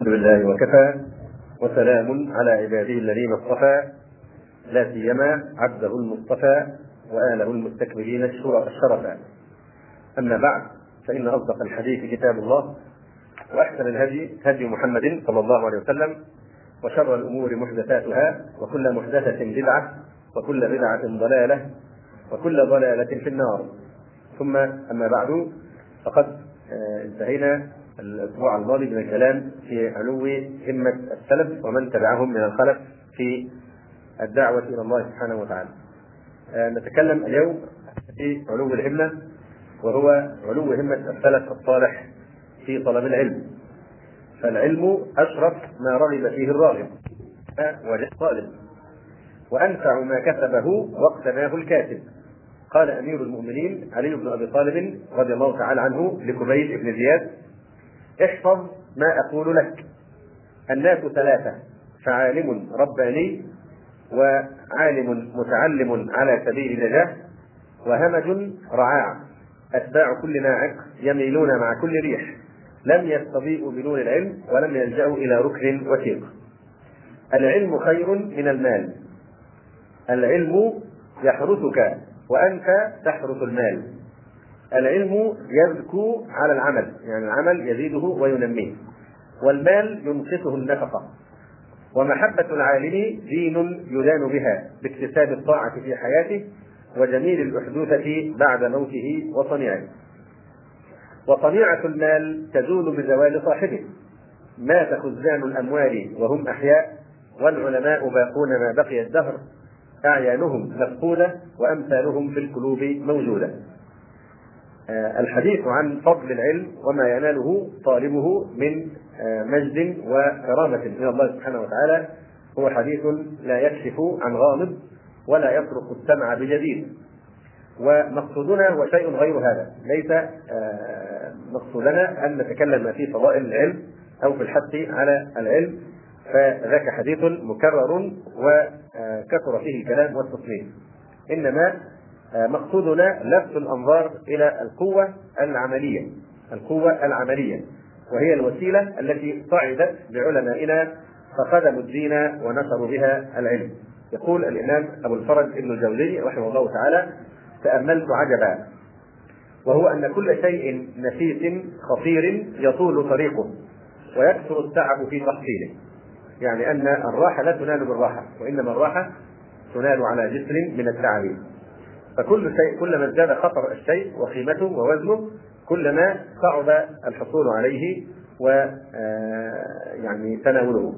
الحمد لله وكفى وسلام على عباده الذين اصطفى لا سيما عبده المصطفى وآله المستكبرين الشرفاء. أما بعد فإن أصدق الحديث كتاب الله وأحسن الهدي هدي محمد صلى الله عليه وسلم وشر الأمور محدثاتها وكل محدثة بدعة وكل بدعة ضلالة وكل ضلالة في النار. ثم أما بعد فقد آه، انتهينا الأسبوع الماضي من الكلام في علو همة السلف ومن تبعهم من الخلف في الدعوة إلى الله سبحانه وتعالى. آه، نتكلم اليوم في علو الهمة وهو علو همة السلف الصالح في طلب العلم. فالعلم أشرف ما رغب فيه الراغب وجد طالب وأنفع ما كسبه واقتناه الكاتب. قال أمير المؤمنين علي بن أبي طالب رضي الله تعالى عنه لكبيل بن زياد احفظ ما أقول لك. الناس ثلاثة فعالم رباني وعالم متعلم على سبيل النجاه وهمج رعاع. أتباع كل ناعق يميلون مع كل ريح. لم يستضيئوا بدون العلم ولم يلجأوا إلى ركن وثيق. العلم خير من المال. العلم يحرسك وأنت تحرس المال. العلم يزكو على العمل يعني العمل يزيده وينميه. والمال ينقصه النفقة. ومحبة العالم دين يدان بها باكتساب الطاعة في حياته وجميل الأحدوثة بعد موته وصنيعه. وطبيعة المال تزول بزوال صاحبه. مات خزان الأموال وهم أحياء والعلماء باقون ما بقي الدهر. أعيانهم مفقودة وأمثالهم في القلوب موجودة. الحديث عن فضل العلم وما يناله طالبه من آه، مجد وكرامة من الله سبحانه وتعالى. هو حديث لا يكشف عن غامض ولا يطرق السمع بجديد. ومقصودنا هو شيء غير هذا. ليس آه، مقصودنا أن نتكلم في فضائل العلم أو في الحث على العلم. فذاك حديث مكرر وكثر فيه الكلام والتصنيف إنما آه، مقصودنا لفت الأنظار إلى القوة العملية. القوة العملية. وهي الوسيلة التي صعدت بعلمائنا فخدموا الدين ونشروا بها العلم. يقول الإمام أبو الفرج ابن الجوزي رحمه الله تعالى تأملت عجبا. وهو أن كل شيء نفيس خطير يطول طريقه ويكثر التعب في تحصيله يعني أن الراحة لا تنال بالراحة وإنما الراحة تنال على جسر من التعب. فكل شيء كلما ازداد خطر الشيء وقيمته ووزنه كلما صعب الحصول عليه و آه، يعني تناوله.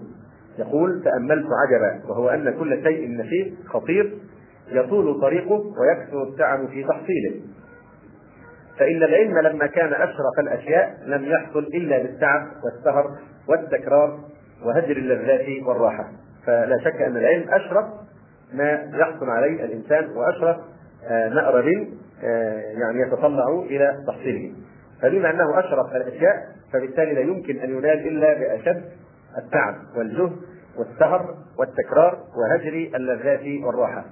يقول تأملت عجبا وهو أن كل شيء نفيس خطير يطول طريقه ويكثر التعب في تحصيله. فإن العلم لما كان أشرف الأشياء لم يحصل إلا بالتعب والسهر والتكرار وهجر اللذات والراحة. فلا شك أن العلم أشرف ما يحصل عليه الإنسان وأشرف مأرب آه، يعني يتطلع إلى تحصيله. فبما أنه أشرف الأشياء فبالتالي لا يمكن أن ينال إلا بأشد التعب والجهد والسهر والتكرار وهجر اللذات والراحة.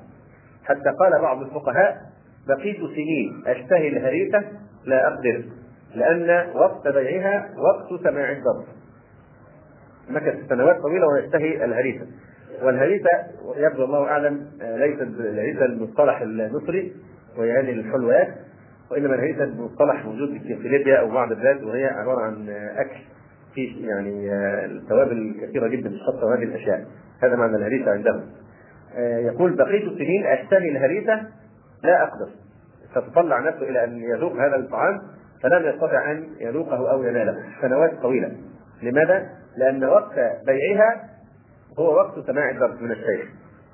حتى قال بعض الفقهاء بقيت سنين أشتهي الهريسة لا أقدر لأن وقت بيعها وقت سماع الدرس مكث سنوات طويلة ويشتهي الهريسة. والهريسة يبدو الله أعلم ليست الهريسة المصطلح المصري وهي هذه الحلويات وإنما الهريسة المصطلح موجود في ليبيا أو بعض البلاد وهي عبارة عن أكل فيه يعني توابل كثيرة جدا الشطة وهذه الأشياء هذا معنى الهريسة عندهم. يقول بقيت سنين أشتري الهريسة لا أقدر. فتطلع نفسه إلى أن يذوق هذا الطعام فلم يستطع أن يذوقه أو يناله سنوات طويلة. لماذا؟ لأن وقت بيعها هو وقت سماع الدرس من الشيخ.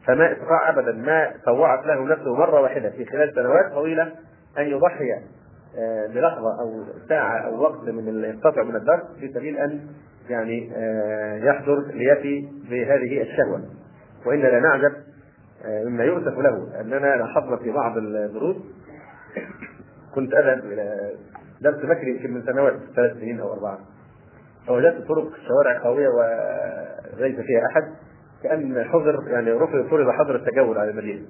فما استطاع ابدا ما طوعت له نفسه مرة واحدة في خلال سنوات طويلة أن يضحي آه، بلحظة أو ساعة أو وقت من ينقطع من الدرس في سبيل أن يعني آه، يحضر ليفي بهذه الشهوة. وأنا لا نعجب آه، مما يؤسف له أننا لاحظنا في بعض الدروس. كنت أذهب إلى درس بكري يمكن من سنوات ثلاث سنين أو أربعة. فوجدت طرق شوارع قوية وليس فيها أحد كأن حظر يعني رفض فرض حظر التجول على المدينة.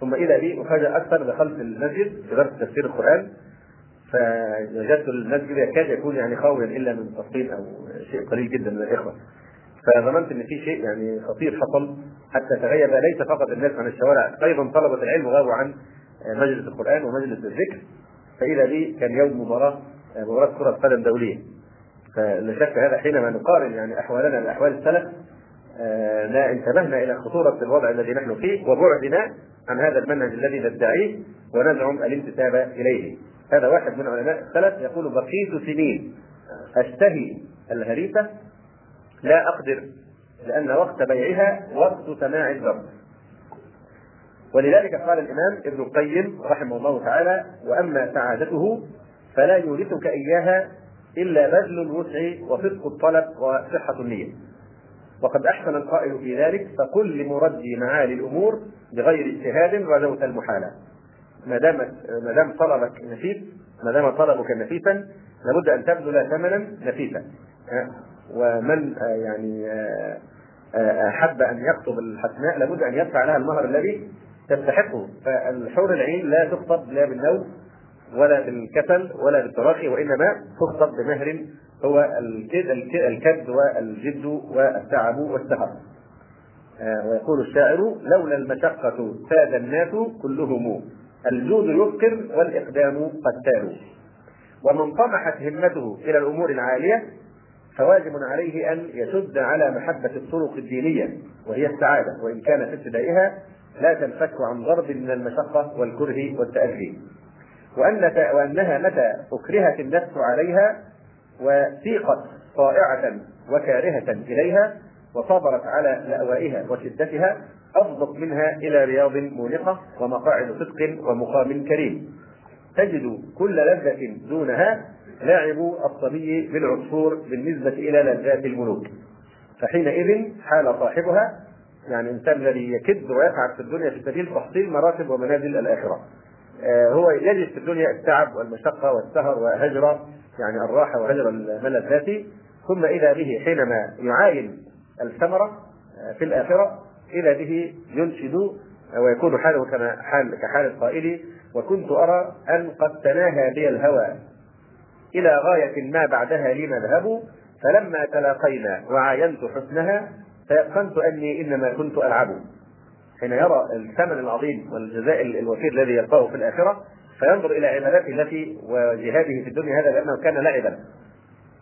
ثم اذا بي مفاجاه أكثر دخلت المسجد في درس تفسير القرآن فوجدت المسجد يكاد يكون يعني خاويا إلا من تفصيل أو شيء قليل جدا من الإخوة. فظننت إن في شيء يعني خطير حصل حتى تغيب ليس فقط الناس عن الشوارع أيضا طلبة العلم غابوا عن مجلس القرآن ومجلس الذكر. فاذا بي كان يوم مباراة مباراة كرة قدم دولية. فلا شك هذا حينما نقارن يعني أحوالنا باحوال السلف لا انتبهنا إلى خطورة الوضع الذي نحن فيه وبعدنا عن هذا المنهج الذي ندعيه ونزعم الانتساب إليه. هذا واحد من علماء السلف يقول بقيت سنين أشتهي الهريسة لا أقدر لأن وقت بيعها وقت سماع الدرس. ولذلك قال الإمام ابن القيم رحمه الله تعالى وأما سعادته فلا يورثك إياها إلا بذل الوسع وصدق الطلب وصحة النية. وقد أحسن القائل في ذلك فقل لمردي معالي الأمور بغير اجتهاد رجوت المحالة. ما دام ما دام طلبك نفيس ما دام طلبك نفيسا لابد أن تبذل ثمنا نفيسا. ومن يعني أحب أن يخطب الحسناء لابد أن يدفع لها المهر الذي تستحقه فالحور العين لا تخطب لا بالنوم ولا بالكسل ولا بالتراخي وإنما تخطب بمهر هو الكد والجد والتعب والسهر. ويقول الشاعر لولا المشقة فاد الناس كلهم الجود يفكر والإقدام قتال ومن طمحت همته إلى الأمور العالية فواجب عليه أن يشد على محبة الطرق الدينية وهي السعادة. وإن كان في ابتدائها لا تنفك عن ضرب من المشقة والكره والتأذي. وأن وأنها متى أكرهت النفس عليها وسيقت طائعة وكارهة إليها وصبرت على لأوائها وشدتها أفضت منها إلى رياض مونقة ومقاعد صدق ومقام كريم. تجد كل لذة دونها لاعب الصبي بالعصفور بالنسبة إلى لذات الملوك. فحينئذ حال صاحبها يعني الإنسان الذي يكد ويتعب في الدنيا في سبيل تحصيل مراتب ومنازل الآخرة. هو يجد في الدنيا التعب والمشقة والسهر وهجر يعني الراحة وهجر الملذات ثم إذا به حينما يعاين الثمرة في الآخرة إذا به ينشد ويكون حاله كما حال كحال القائل وكنت أرى أن قد تناهى بي الهوى. إلى غاية ما بعدها لي مذهب فلما تلاقينا وعاينت حسنها تيقنت أني إنما كنت ألعب. حين يرى الثمن العظيم والجزاء الوفير الذي يلقاه في الآخرة فينظر إلى عبادته التي وجهاده في الدنيا هذا لأنه كان لعبا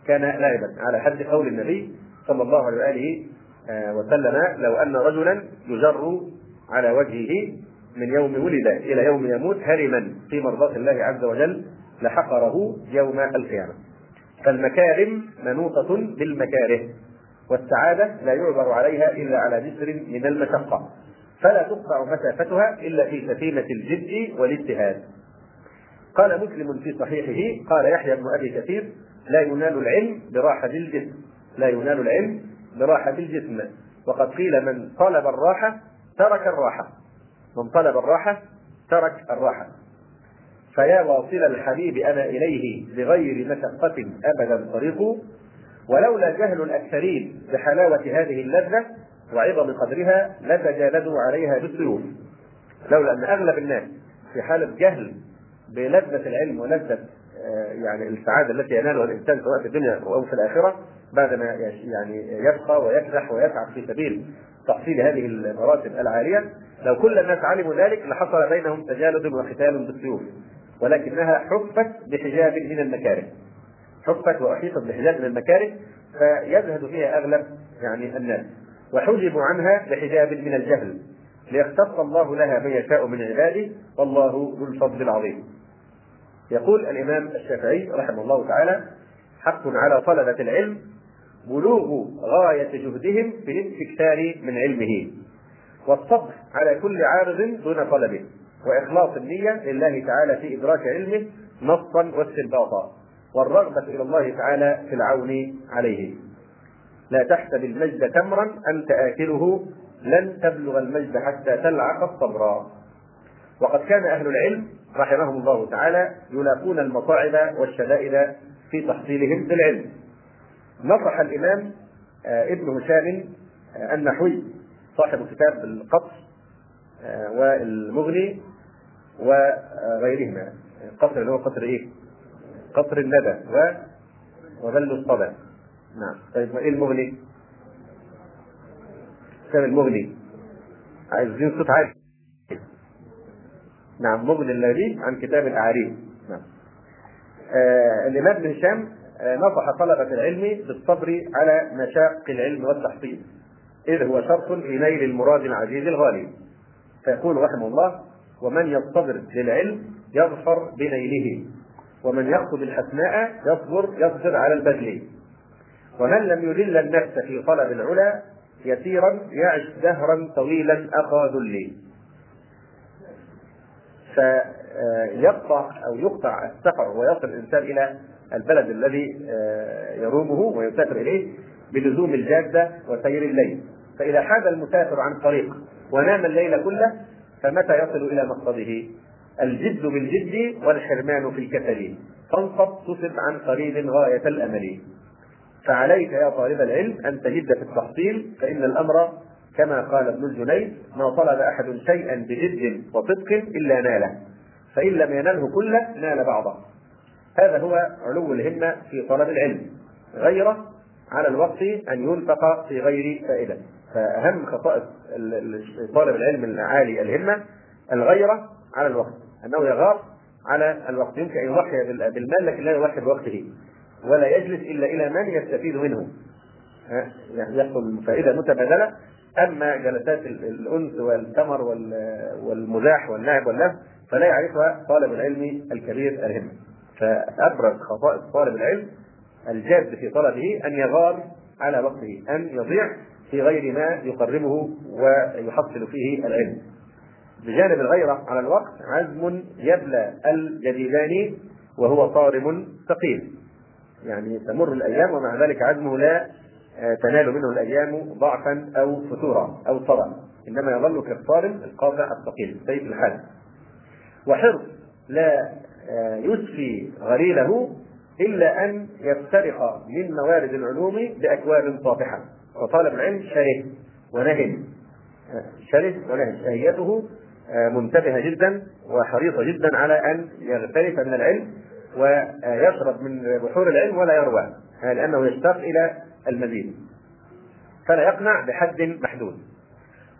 كان لعبا على حد قول النبي صلى الله عليه وآله وسلم لو أن رجلا يجر على وجهه من يوم ولد إلى يوم يموت هرما في مرضاة الله عز وجل لحقره يوم القيامة. فالمكارم منوطة بالمكاره والسعادة لا يعبر عليها إلا على جسر من المشقة. فلا تقطع مسافتها إلا في سفينة الجد والاجتهاد قال مسلم في صحيحه قال يحيى بن أبي كثير لا ينال العلم براحة الجسم لا ينال العلم براحة الجسم. وقد قيل من طلب الراحة ترك الراحة من طلب الراحة ترك الراحة. فيا واصل الحبيب أنا إليه بغير مشقة أبدا طريق ولولا جهل الأكثرين بحلاوة هذه اللذة وعظم قدرها لتجالدوا عليها بالسيوف. لولا أن أغلب الناس في حالة جهل بلذة العلم ولذة يعني السعادة التي ينالها الإنسان سواء في الدنيا أو في الآخرة بعدما يعني يبقى ويكدح ويسعى في سبيل تحصيل هذه المراتب العالية لو كل الناس علموا ذلك لحصل بينهم تجالد وقتال بالسيوف. ولكنها حفت بحجاب من المكاره. حفت وأحيطت بحجاب من المكاره فيزهد فيها أغلب يعني الناس. وحجبوا عنها بحجاب من الجهل ليختص الله لها من يشاء من عباده والله ذو الفضل العظيم. يقول الإمام الشافعي رحمه الله تعالى حق على طلبة العلم بلوغ غاية جهدهم في الاستكثار من علمه والصبر على كل عارض دون طلبه وإخلاص النية لله تعالى في إدراك علمه نصا واستنباطا والرغبة إلى الله تعالى في العون عليه. لا تحسب المجد تمرا أنت آكله. لن تبلغ المجد حتى تلعق الصبر. وقد كان أهل العلم رحمهم الله تعالى يلاقون المصاعب والشدائد في تحصيلهم بالعلم نصح الإمام ابن هشام النحوي صاحب كتاب القطر والمغني وغيرهما. قطر اللي هو قطر إيه؟ قطر الندى و وذل الصدى نعم. طيب إيه المغني؟ كتاب المغني. عايزين صوت عالي. نعم مغني اللبيب عن كتاب الاعاريف نعم. آه الإمام بن هشام آه نصح طلبة العلم بالصبر على مشاق العلم والتحصيل. إذ هو شرط في نيل المراد العزيز الغالي. فيقول رحمه الله ومن يصطبر للعلم يظفر بنيله ومن يقصد الحسناء يصبر يصبر على البذل. ومن لم يذل النفس في طلب العلا يسيرا يعش دهرا طويلا أخا ذلي. فيقطع أو يقطع السفر ويصل الإنسان إلى البلد الذي يرومه ويسافر إليه بلزوم الجادة وسير الليل. فإذا حاد المسافر عن طريق ونام الليل كله فمتى يصل إلى مقصده؟ الجد بالجد والحرمان في الكسل. فانصب تصب عن قريب غاية الأمل. فعليك يا طالب العلم أن تجد في التحصيل فإن الأمر كما قال ابن الجنيد ما طلب أحد شيئا بجد وصدق إلا ناله فإن لم ينله كله نال بعضه. هذا هو علو الهمة في طلب العلم غير على الوقت أن ينفق في غير فائدة. فأهم خصائص طالب العلم العالي الهمة الغيره على الوقت أنه يغار على الوقت. يمكن أن يضحي بالمال لكن لا يضحي بوقته. ولا يجلس إلا إلى من يستفيد منه. يعني يحصل فائده متبادله أما جلسات الأنس والتمر والمزاح واللعب واللهو فلا يعرفها طالب العلم الكبير الهم فأبرز خصائص طالب العلم الجاد في طلبه أن يغار على وقته أن يضيع في غير ما يقربه ويحصل فيه العلم. بجانب الغيرة على الوقت عزم يبلى الجديدان وهو صارم ثقيل. يعني تمر الأيام ومع ذلك عزمه لا تنال منه الأيام ضعفا أو فتورا أو صرا إنما يظل كالصارم القاطع الثقيل سيف الحال. وحرص لا يسفي غليله إلا أن يفترق من موارد العلوم بأكواب صافحة. وطالب العلم شره ونهم شره ونهم شهيته منتبهة جدا وحريصة جدا على أن يغترف من العلم. ويشرب من بحور العلم ولا يروى لأنه يشتاق إلى المزيد. فلا يقنع بحد محدود.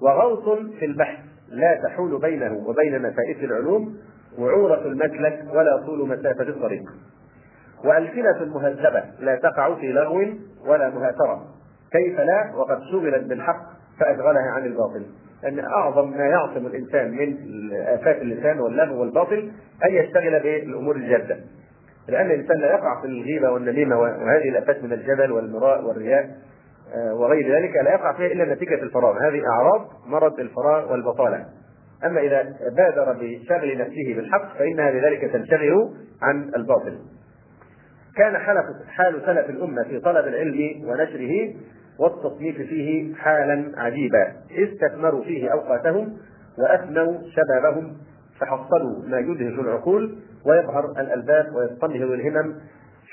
وغوص في البحث لا تحول بينه وبين نفائس العلوم وعورة المسلك ولا طول مسافة الطريق. وألسنة مهذبة لا تقع في لغو ولا مهاترة. كيف لا؟ وقد شغلت بالحق فأشغلها عن الباطل. أن أعظم ما يعصم الإنسان من آفات اللسان واللغو والباطل أن يشتغل بالأمور الجادة. لأن الإنسان لا يقع في الغيبة والنميمة وهذه الآفات من الجبل والمراء والرياء وغير ذلك لا يقع فيها إلا نتيجة الفراغ. هذه أعراض مرض الفراغ والبطالة. أما إذا بادر بشغل نفسه بالحق فإنها بذلك تنشغل عن الباطل. كان حال سلف الأمة في طلب العلم ونشره والتصنيف فيه حالا عجيبا. استثمروا فيه أوقاتهم وأفنوا شبابهم فحصلوا ما يدهش العقول ويظهر الألباب ويستنهض الهمم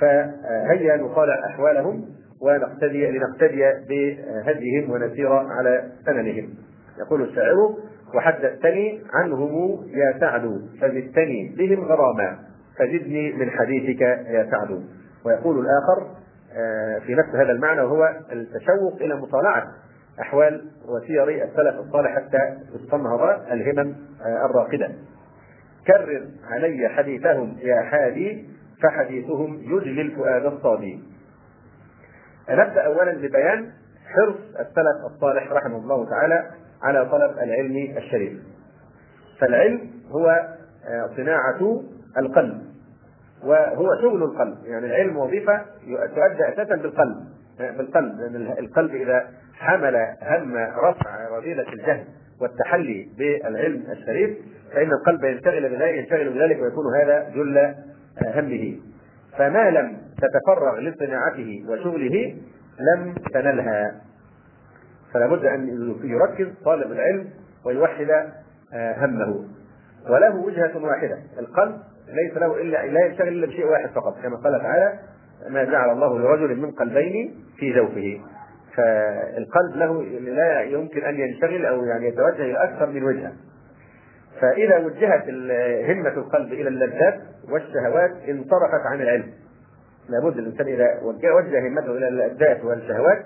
فهيا نطالع أحوالهم ونقتدي لنقتدي بهديهم ونسير على سننهم يقول الشاعر وحدثتني عنهم يا سعد فزدتني بهم غراما فزدني من حديثك يا سعد. ويقول الآخر في نفس هذا المعنى وهو التشوق إلى مطالعة أحوال وسير السلف الصالح حتى تستنهض الهمم الراقدة. كرر علي حديثهم يا حادي فحديثهم يجلي الفؤاد الصادي. نبدأ اولا ببيان حرص السلف الصالح رحمه الله تعالى على طلب العلم الشريف. فالعلم هو صناعة القلب وهو شغل القلب. يعني العلم وظيفة تؤدى أساسا بالقلب بالقلب. لأن القلب إذا حمل هم رفع رذيلة الجهل والتحلي بالعلم الشريف فإن القلب ينشغل بذلك ينشغل بذلك ويكون هذا جل همه. فما لم تتفرغ لصناعته وشغله لم تنلها. فلا بد أن يركز طالب العلم ويوحد همه. وله وجهة واحدة القلب ليس له إلا لا ينشغل إلا بشيء واحد فقط كما قال تعالى ما جعل الله لرجل من قلبين في جوفه. فالقلب له لا يمكن أن ينشغل أو يعني يتوجه إلى أكثر من وجهة. فإذا وجهت همه القلب إلى اللذات والشهوات انصرفت عن العلم. لابد الإنسان إذا وجه همته إلى الذات والشهوات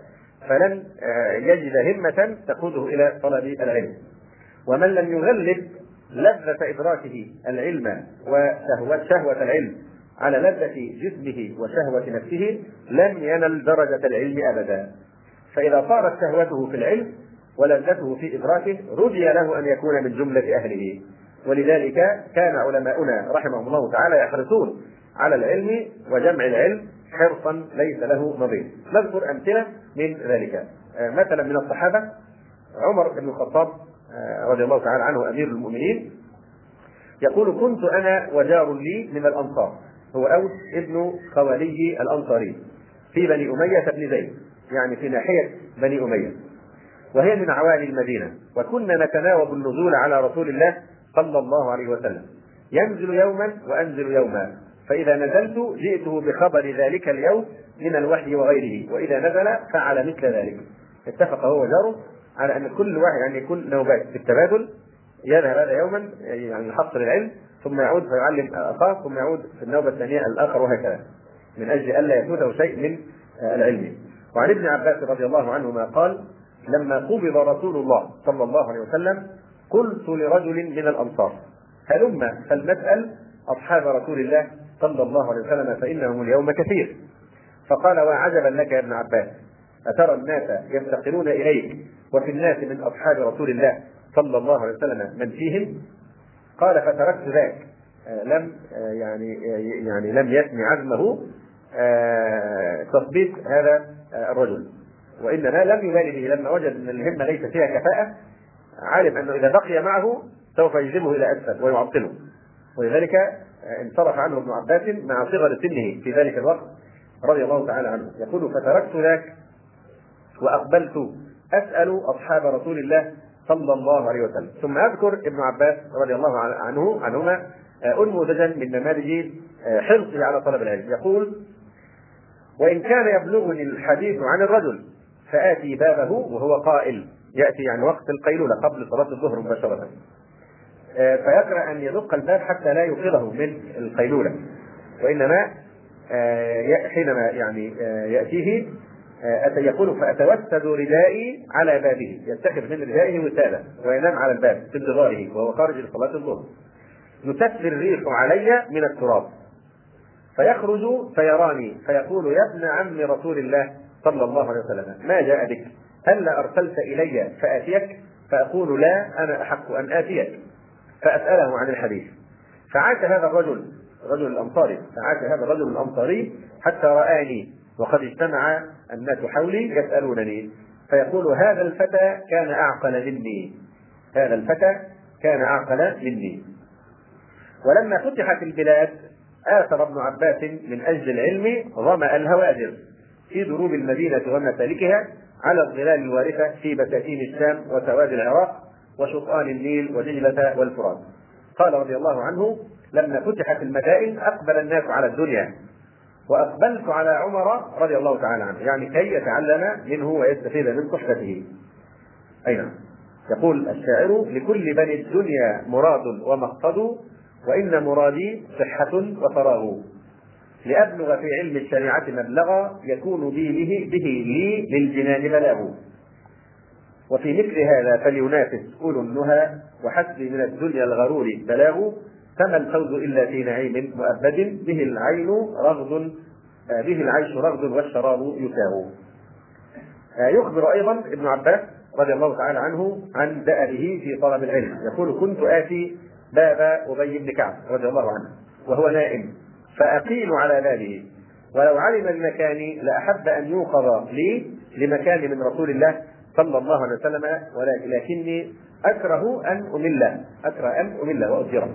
فلن آه، يجد همة تقوده إلى طلب العلم. ومن لم يغلب لذة إدراكه العلم وشهوة شهوة العلم على لذة جسمه وشهوة نفسه لم ينل درجة العلم أبدا. فإذا صارت شهوته في العلم ولذته في إدراكه رجي له أن يكون من جملة أهله. ولذلك كان علماؤنا رحمهم الله تعالى يحرصون على العلم وجمع العلم حرصا ليس له نظير. نذكر أمثلة من ذلك. آه، مثلا من الصحابة عمر بن الخطاب آه، رضي الله تعالى عنه أمير المؤمنين يقول كنت أنا وجار لي من الأنصار. هو أوس ابن خوالي الأنصاري في بني أمية بن زيد. يعني في ناحية بني أمية. وهي من عوالي المدينة وكنا نتناوب النزول على رسول الله صلى الله عليه وسلم. ينزل يوما وأنزل يوما. فإذا نزلت جئته بخبر ذلك اليوم من الوحي وغيره وإذا نزل فعل مثل ذلك. اتفق هو وجاره على أن كل واحد يعني يكون نوبات في التبادل يذهب هذا يوما يعني يحصل العلم ثم يعود فيعلم أخاه ثم يعود في النوبة الثانية الآخر وهكذا. من أجل الا يفوته شيء من العلم. وعن ابن عباس رضي الله عنهما قال لما قبض رسول الله صلى الله عليه وسلم قلت لرجل من الأنصار هلم فلنسأل أصحاب رسول الله صلى الله عليه وسلم فإنهم اليوم كثير. فقال وعجبا لك يا ابن عباس أترى الناس يفتقرون إليك وفي الناس من أصحاب رسول الله صلى الله عليه وسلم من فيهم؟ قال فتركت ذاك. آه، لم آه، يعني آه، يعني لم يثني عزمه تثبيت هذا الرجل. وانما لم يبالي به لما وجد إن الهمة ليس فيها كفاءة علم أنه إذا بقي معه سوف يجذبه إلى أسفل ويعطله. ولذلك انصرف عنه ابن عباس مع صغر سنه في ذلك الوقت رضي الله تعالى عنه. يقول فتركت ذاك وأقبلت أسأل أصحاب رسول الله صلى الله عليه وسلم. ثم أذكر ابن عباس رضي الله عنه عنهما آه، انموذجا من نماذج آه، حرصه على طلب العلم. يقول وإن كان يبلغني الحديث عن الرجل فآتي بابه وهو قائل. يأتي يعني وقت القيلوله قبل صلاة الظهر مباشرة. آه، فيكره أن يدق الباب حتى لا يوقظه من القيلولة. وإنما حينما يعني يأتيه يقول فأتوسد ردائي على بابه. يتخذ من ردائه وسادة وينام علعلى الباب في انتظاره وهو خارج لصلاة الظهر. يتسري الريح علي من التراب. فيخرج فيراني فيقول يا ابن عم رسول الله صلى الله عليه وسلم ما جاء بك؟ هل أرسلت إلي فآتيك؟ فأقول لا أنا أحق أن آتيك. فأسأله عن الحديث. فعاش هذا الرجل رجل الأنصاري فعاش هذا الرجل الأنصاري حتى رآني وقد اجتمع الناس حولي يسألونني. فيقول هذا الفتى كان أعقل مني. هذا الفتى كان أعقل مني. ولما فتحت البلاد آثر ابن عباس من أجل العلم ظمأ الهوادر في دروب المدينة ومسالكها على الظلال الوارثة في بساتين الشام وسواد العراق وشطآن النيل ودجلة والفرات. قال رضي الله عنه لما فتحت المدائن أقبل الناس على الدنيا وأقبلت على عمر رضي الله تعالى عنه. يعني كي يتعلم منه ويستفيد من صحبته. اي نعم يقول الشاعر لكل بني الدنيا مراد ومقصد وإن مرادي صحة وفراغ لأبلغ في علم الشريعة مبلغا يكون بي به, به لي للجنان بلاغ وفي مثل هذا فلينافس أولو النهى وحسبي من الدنيا الغرور بلاغ فما الفوز إلا في نعيم مؤبد به العين رغد آه، به العيش رغد والشراب يساغ. آه، يخبر أيضا ابن عباس رضي الله تعالى عنه عن دأبه في طلب العلم. يقول كنت آتي باب أبي بن كعب رضي الله عنه وهو نائم. فأقيل على بابه ولو علم المكان لأحب أن يوقظ لي لمكان من رسول الله صلى الله عليه وسلم ولكني أكره أن أمله أكره أن أمله وأجره.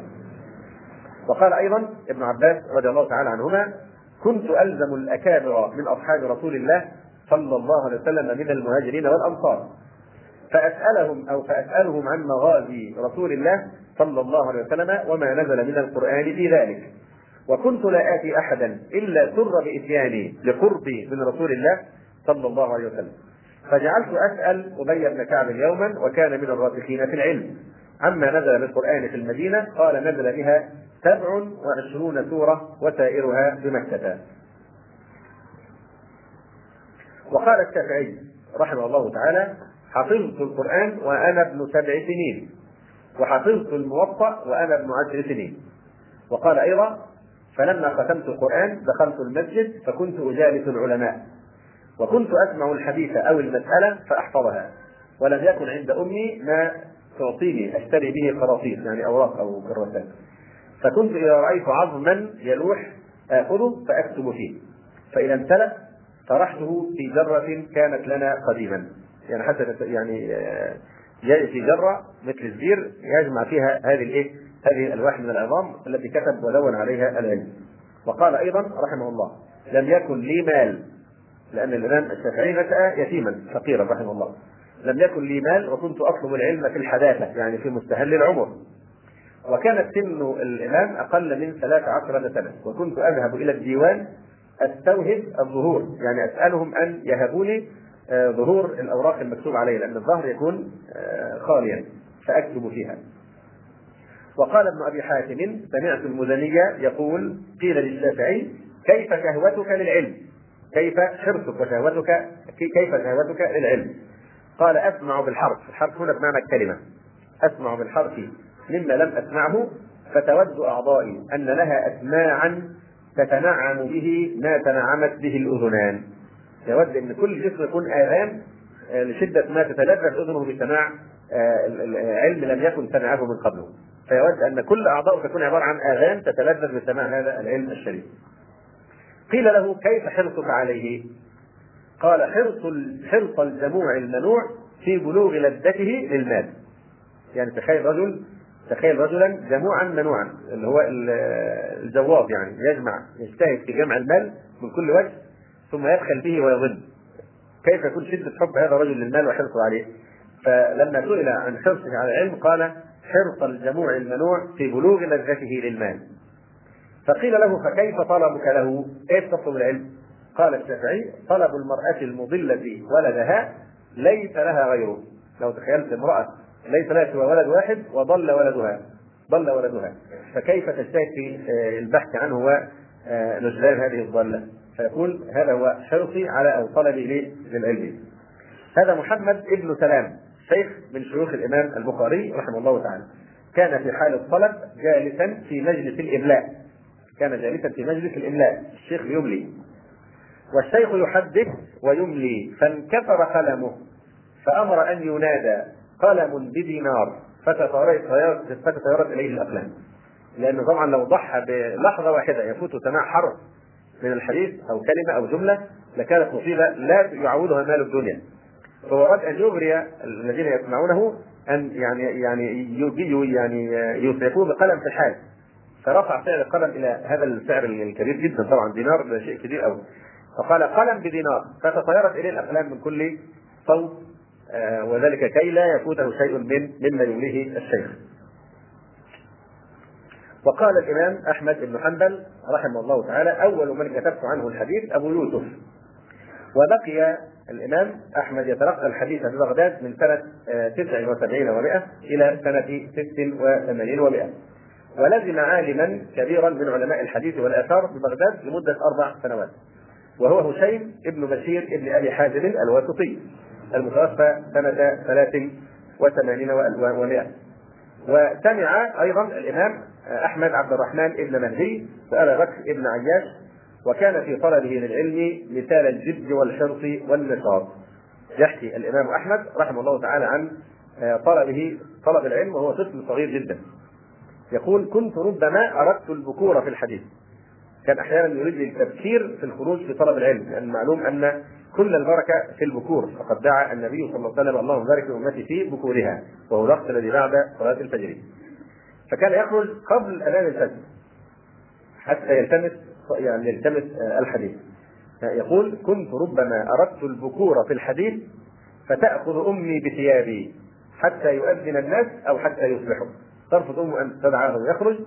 وقال أيضا ابن عباس رضي الله تعالى عنهما كنت ألزم الأكابر من أصحاب رسول الله صلى الله عليه وسلم من المهاجرين والأنصار. فأسألهم أو فأسألهم عن مغازي رسول الله صلى الله عليه وسلم وما نزل من القرآن في ذلك. وكنت لا آتي أحدا إلا سر بإتياني لقربي من رسول الله صلى الله عليه وسلم. فجعلت أسأل أبي بن كعب يوما وكان من الراسخين في العلم. عما نزل بالقران في المدينة قال نزل بها سبع وعشرون سورة وسائرها بمكة. وقال الشافعي رحمه الله تعالى حفظت القرآن وأنا ابن سبع سنين وحفظت الموطأ وأنا ابن عشر سنين. وقال أيضا فلما ختمت القرآن دخلت المسجد فكنت أجالس العلماء وكنت أسمع الحديث أو المسألة فأحفظها ولم يكن عند أمي ما تعطيني أشتري به قراطيس يعني أوراق أو كراسات فكنت إذا رأيت عظما يلوح آخذه فأكتب فيه. فإذا امتلأ طرحته في جرة كانت لنا قديما. يعني حتى يعني آه، في جرة مثل الزير يجمع فيها هذه الإيه؟ هذه الألواح من العظام التي كتب ودون عليها العلم. وقال أيضا رحمه الله: لم يكن لي مال لأن الإمام الشافعي نشا يتيما فقيرا رحمه الله. لم يكن لي مال وكنت أطلب العلم في الحداثة يعني في مستهل العمر. وكانت سن الإمام أقل من 13 سنة وكنت أذهب إلى الديوان أستوهب الظهور يعني أسألهم أن يهبوني ظهور الأوراق المكتوب عليه لأن الظهر يكون آه، خاليا فأكتب فيها. وقال ابن أبي حاتم سمعت المزنية يقول قيل للشافعي كيف شهوتك للعلم؟ كيف حرصك وشهوتك كيف شهوتك للعلم؟ قال أسمع بالحرف، الحرف هنا بمعنى الكلمة. أسمع بالحرف مما لم أسمعه فتود أعضائي أن لها اسماعا تتنعم به ما تنعمت به الأذنان. يود إن كل جسم يكون آذان آه، لشدة ما تتلذذ أذنه بسماع آه، علم لم يكن سمعه من قبله. فيود أن كل اعضائه تكون عبارة عن آذان تتلذذ بسماع هذا العلم الشريف قيل له كيف حرصك عليه؟ قال حرص حرص الجموع المنوع في بلوغ لذته للمال. يعني تخيل رجل تخيل رجلا جموعا منوعا اللي هو الجواب يعني يجمع يجتهد في جمع المال من كل وجه ثم يبخل به ويظن. كيف يكون شدة حب هذا الرجل للمال وحرصه عليه؟ فلما سئل عن حرصه على العلم قال حرص الجموع المنوع في بلوغ لذته للمال. فقيل له فكيف طلبك له؟ كيف تطلب العلم؟ قال الشافعي طلب المرأة المضلة ولدها ليس لها غيره. لو تخيلت امرأة ليس لها سوى ولد واحد وضل ولدها ضل ولدها. فكيف تجتهد في آه، البحث عنه ونجلان هذه الضالة؟ فيقول هذا هو حرصي على أو طلبي للعلم. هذا محمد ابن سلام شيخ من شيوخ الإمام البخاري رحمه الله تعالى. كان في حال الطلب جالسا في مجلس الإملاء. كان جالسا في مجلس الإملاء. الشيخ يملي. والشيخ يحدث ويملي. فانكسر قلمه. فأمر أن ينادى. قلم بدينار. فتطيرت إليه الأقلام. لأنه طبعا لو ضحى بلحظة واحدة يفوت سماع حرف. من الحديث أو كلمة أو جملة لكانت مصيبة لا يعوضها مال الدنيا. فهو أراد أن يغري الذين يسمعونه أن يعني يعني يعني يسرفوه بقلم في الحال. فرفع سعر القلم إلى هذا السعر الكبير جدا. طبعا دينار ده شيء كبير قوي فقال قلم بدينار. فتطيرت إليه الأقلام من كل صوت آه وذلك كي لا يفوته شيء من مما يمليه الشيخ. وقال الإمام أحمد بن حنبل رحمه الله تعالى أول من كتبت عنه الحديث أبو يوسف. وبقي الإمام أحمد يتلقى الحديث في بغداد من سنة 79 آه، و100 إلى سنة 86 و100 ولزم عالما كبيرا من علماء الحديث والآثار ببغداد لمدة أربع سنوات وهو هشيم ابن بشير ابن أبي حازم الواسطي المتوفى سنة 83 و100 وسمع أيضا الإمام أحمد عبد الرحمن ابن مهدي سأل بكر ابن عياش وكان في طلبه للعلم مثال الجد والحرص والنشاط. يحكي الإمام أحمد رحمه الله تعالى عن آه، طلبه طلب العلم وهو طفل صغير جدا. يقول كنت ربما أردت البكور في الحديث. كان أحيانا يريد التبكير في الخروج في طلب العلم لأن معلوم أن كل البركة في البكور فقد دعا النبي صلى الله عليه وسلم اللهم بارك لأمتي في بكورها وهو الوقت الذي بعد صلاة الفجر. فكان يخرج قبل اذان الفجر حتى يلتمس يعني يلتمس الحديث. يقول كنت ربما أردت البكور في الحديث فتأخذ أمي بثيابي حتى يؤذن الناس أو حتى يصبحوا. ترفض امه أن تدعاه يخرج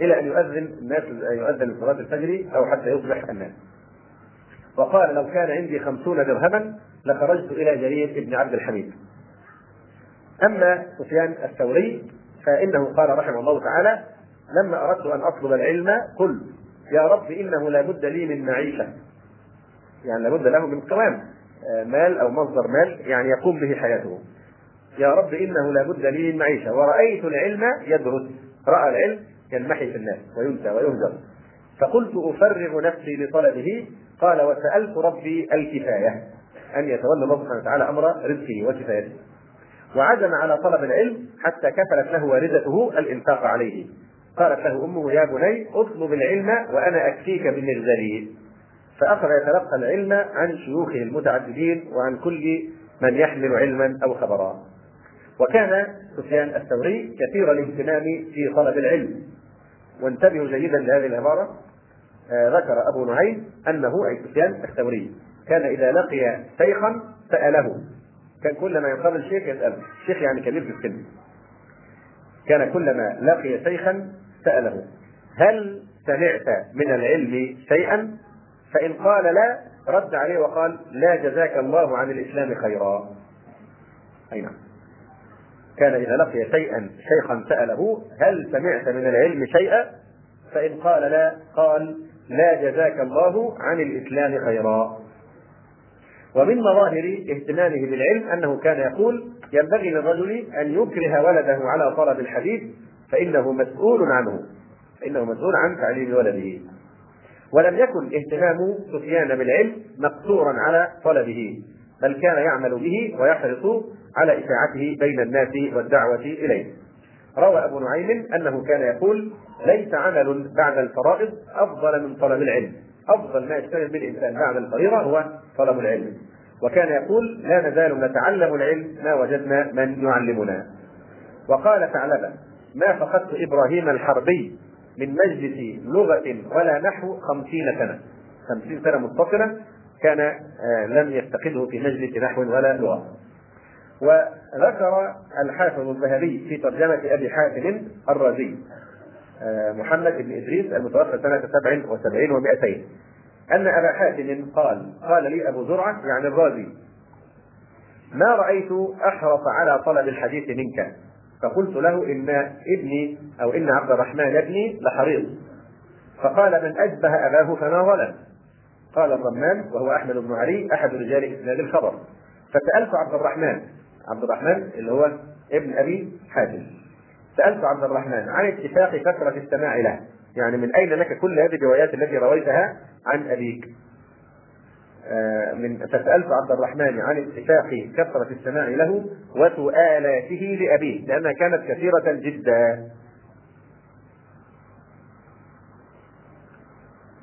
إلى أن يؤذن الناس يؤذن لصلاة الفجر أو حتى يصبح الناس. وقال لو كان عندي خمسون درهما لخرجت إلى جرير بن عبد الحميد. أما سفيان الثوري فإنه قال رحمه الله تعالى لما أردت أن أطلب العلم قلت يا رب إنه لابد لي من معيشة. يعني لابد له من قوام آه، مال أو مصدر مال يعني يقوم به حياته. يا رب إنه لابد لي من معيشة. ورأيت العلم يدرس رأى العلم ينمحي في الناس وينسى ويهجر. فقلت أفرغ نفسي لطلبه قال وسألت ربي الكفاية أن يتولى الله سبحانه وتعالى أمر رزقه وكفايته. وعزم على طلب العلم حتى كفلت له والدته الإنفاق عليه. قالت له أمه يا بني اطلب العلم وأنا أكفيك بمغزلي فأخذ يتلقى العلم عن شيوخه المتعددين وعن كل من يحمل علما أو خبرا. وكان سفيان الثوري كثير الاهتمام في طلب العلم. وانتبهوا جيدا لهذه العبارة. آه ذكر أبو نعيم أنه أي سفيان الثوري كان إذا لقي شيخا سأله. كان كلما يقابل شيخ يساله شيخ يعني كبير في السن. كان كلما لقي شيخا سأله هل سمعت من العلم شيئا؟ فإن قال لا رد عليه وقال لا جزاك الله عن الإسلام خيرا. أي نعم. كان إذا لقي شيئا شيخا سأله هل سمعت من العلم شيئا؟ فإن قال لا قال لا جزاك الله عن الإسلام خيرا. ومن مظاهر اهتمامه بالعلم أنه كان يقول ينبغي للرجل أن يكره ولده على طلب الحديث فإنه مسؤول عنه فإنه مسؤول عن تعليم ولده. ولم يكن اهتمام سفيان بالعلم مقصورا على طلبه بل كان يعمل به ويحرص على إشاعته بين الناس والدعوة إليه. روى أبو نعيم أنه كان يقول ليس عمل بعد الفرائض أفضل من طلب العلم. أفضل ما يشتغل به الإنسان بعد الفريضة هو طلب العلم. وكان يقول لا نزال نتعلم العلم ما وجدنا من يعلمنا. وقال ثعلبة ما فقدت إبراهيم الحربي من مجلس لغة ولا نحو خمسين سنة. خمسين سنة متصلة كان آه، لم يفتقده في مجلس نحو ولا لغة. وذكر الحافظ الذهبي في ترجمة أبي حاتم الرازي. محمد بن إدريس المتوفى سنة 77 و200 أن أبا حاتم قال قال لي أبو زرعة يعني الرازي ما رأيت أحرص على طلب الحديث منك. فقلت له إن ابني أو إن عبد الرحمن ابني لحريص. فقال من أشبه أباه فما ظلم. قال الرمان وهو أحمد بن علي أحد رجال إسناد الخبر. فسألت عبد الرحمن عبد الرحمن اللي هو ابن أبي حاتم. سألت عبد الرحمن عن اتفاق كثره السماع له. يعني من أين لك كل هذه الروايات التي رويتها عن أبيك؟ آه، من فسألت عبد الرحمن عن اتفاق كثره السماع له وسؤالاته لأبيه لأنها كانت كثيرة جدا.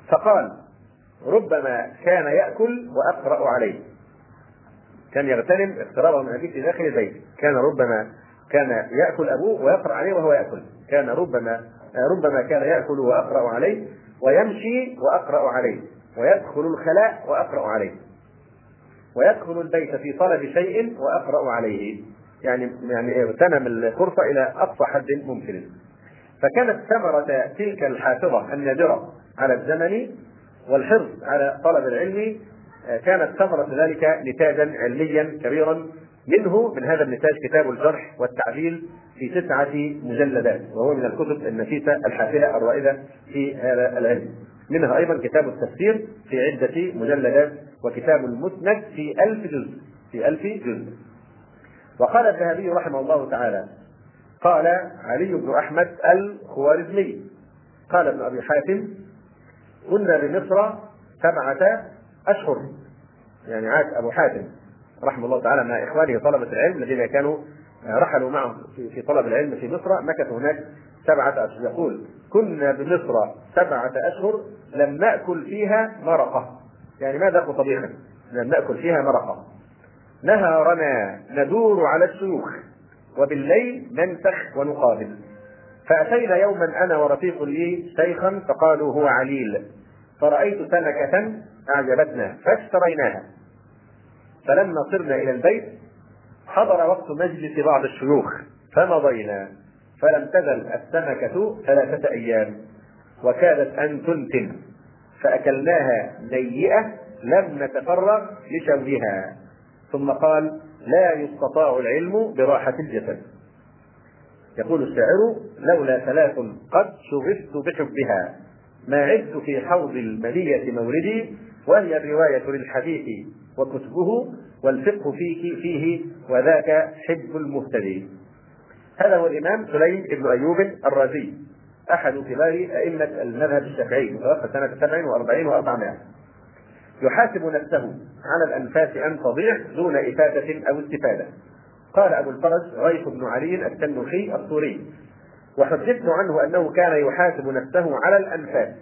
فقال ربما كان يأكل وأقرأ عليه. كان يغتنم اقترابه من أبيه في داخل البيت. كان ربما كان يأكل أبوه ويقرأ عليه وهو يأكل. كان ربما ربما كان يأكل وأقرأ عليه ويمشي وأقرأ عليه. ويدخل الخلاء وأقرأ عليه. ويدخل البيت في طلب شيء وأقرأ عليه. يعني يعني اغتنم الفرصة إلى أقصى حد ممكن. فكانت ثمرة تلك الحافظة النادرة على الزمن والحرص على طلب العلم كانت ثمرة ذلك نتاجا علميا كبيرا منه من هذا النتاج كتاب الجرح والتعديل في تسعة مجلدات وهو من الكتب النفيسة الحافلة الرائدة في هذا العلم. منها أيضا كتاب التفسير في عدة مجلدات وكتاب المسند في ألف جزء في ألف جزء. وقال الذهبي رحمه الله تعالى قال علي بن أحمد الخوارزمي قال ابن أبي حاتم كنا بمصر سبعة أشهر. يعني عاد أبو حاتم. رحمه الله تعالى مع إخوانه طلبة العلم الذين كانوا رحلوا معه في طلب العلم في مصر. مكثوا هناك سبعة أشهر. يقول كنا بمصر سبعة أشهر لم نأكل فيها مرقة. يعني ما ذاقوا طبيخا لم نأكل فيها مرقة. نهارنا ندور على الشيوخ وبالليل ننسخ ونقابل. فأتينا يوما أنا ورفيق لي شيخا فقالوا هو عليل. فرأيت سمكة أعجبتنا فاشتريناها. فلما صرنا إلى البيت حضر وقت مجلس بعض الشيوخ فمضينا فلم تزل السمكة ثلاثة أيام وكادت أن تنتن فأكلناها نيئة لم نتفرغ لشوها ثم قال لا يستطاع العلم براحة الجسد. يقول الشاعر لولا ثلاث قد شغفت بحبها ما عدت في حوض المنية موردي وهي الرواية للحديث وكتبه والفقه فيه فيه وذاك حب المهتدين. هذا هو الإمام سليم بن أيوب الرازي أحد كبار أئمة المذهب الشافعي متوفى سنة 47 و400 يحاسب نفسه على الأنفاس أن تضيع دون إفادة أو استفادة. قال أبو الفرج غيث بن علي التنوخي السوري وحدثت عنه أنه كان يحاسب نفسه على الأنفاس.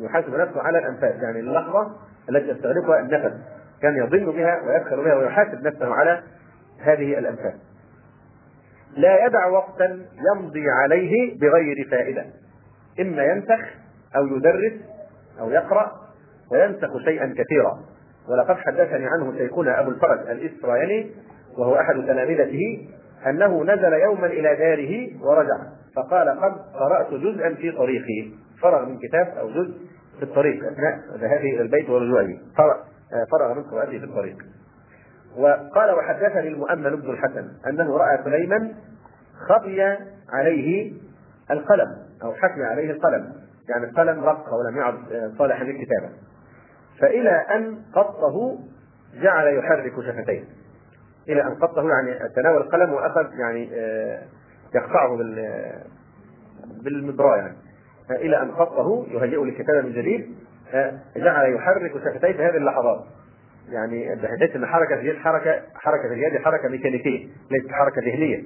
يحاسب نفسه على الأنفاس يعني اللحظة التي يستغرقها النفس. كان يظن بها ويبخل بها ويحاسب نفسه على هذه الانفاس لا يدع وقتا يمضي عليه بغير فائدة. إما ينسخ أو يدرس أو يقرأ وينسخ شيئا كثيرا. ولقد حدثني عنه شيخنا أبو الفرج الإسرائيلي وهو أحد تلامذته أنه نزل يوما إلى داره ورجع فقال قد قرأت جزءا في طريقي. فرغ من كتاب أو جزء في الطريق أثناء ذهابه إلى البيت ورجوعه. فرغ من قراءته في الطريق. وقال وحدثني المؤمل بن الحسن أنه رأى سليما خفي عليه القلم أو حفي عليه القلم. يعني القلم رق ولم يعد صالحا للكتابة. فإلى أن قطه جعل يحرك شفتيه. إلى أن قطه يعني تناول القلم وأخذ يعني آه، يقطعه بال بالمبراه يعني. إلى أن قطه يهيئه للكتابة من جديد. جعل يحرك شفتيه في هذه اللحظات. يعني بحيث إن حركة اليد حركة حركة اليد حركة ميكانيكية ليست حركة ذهنية.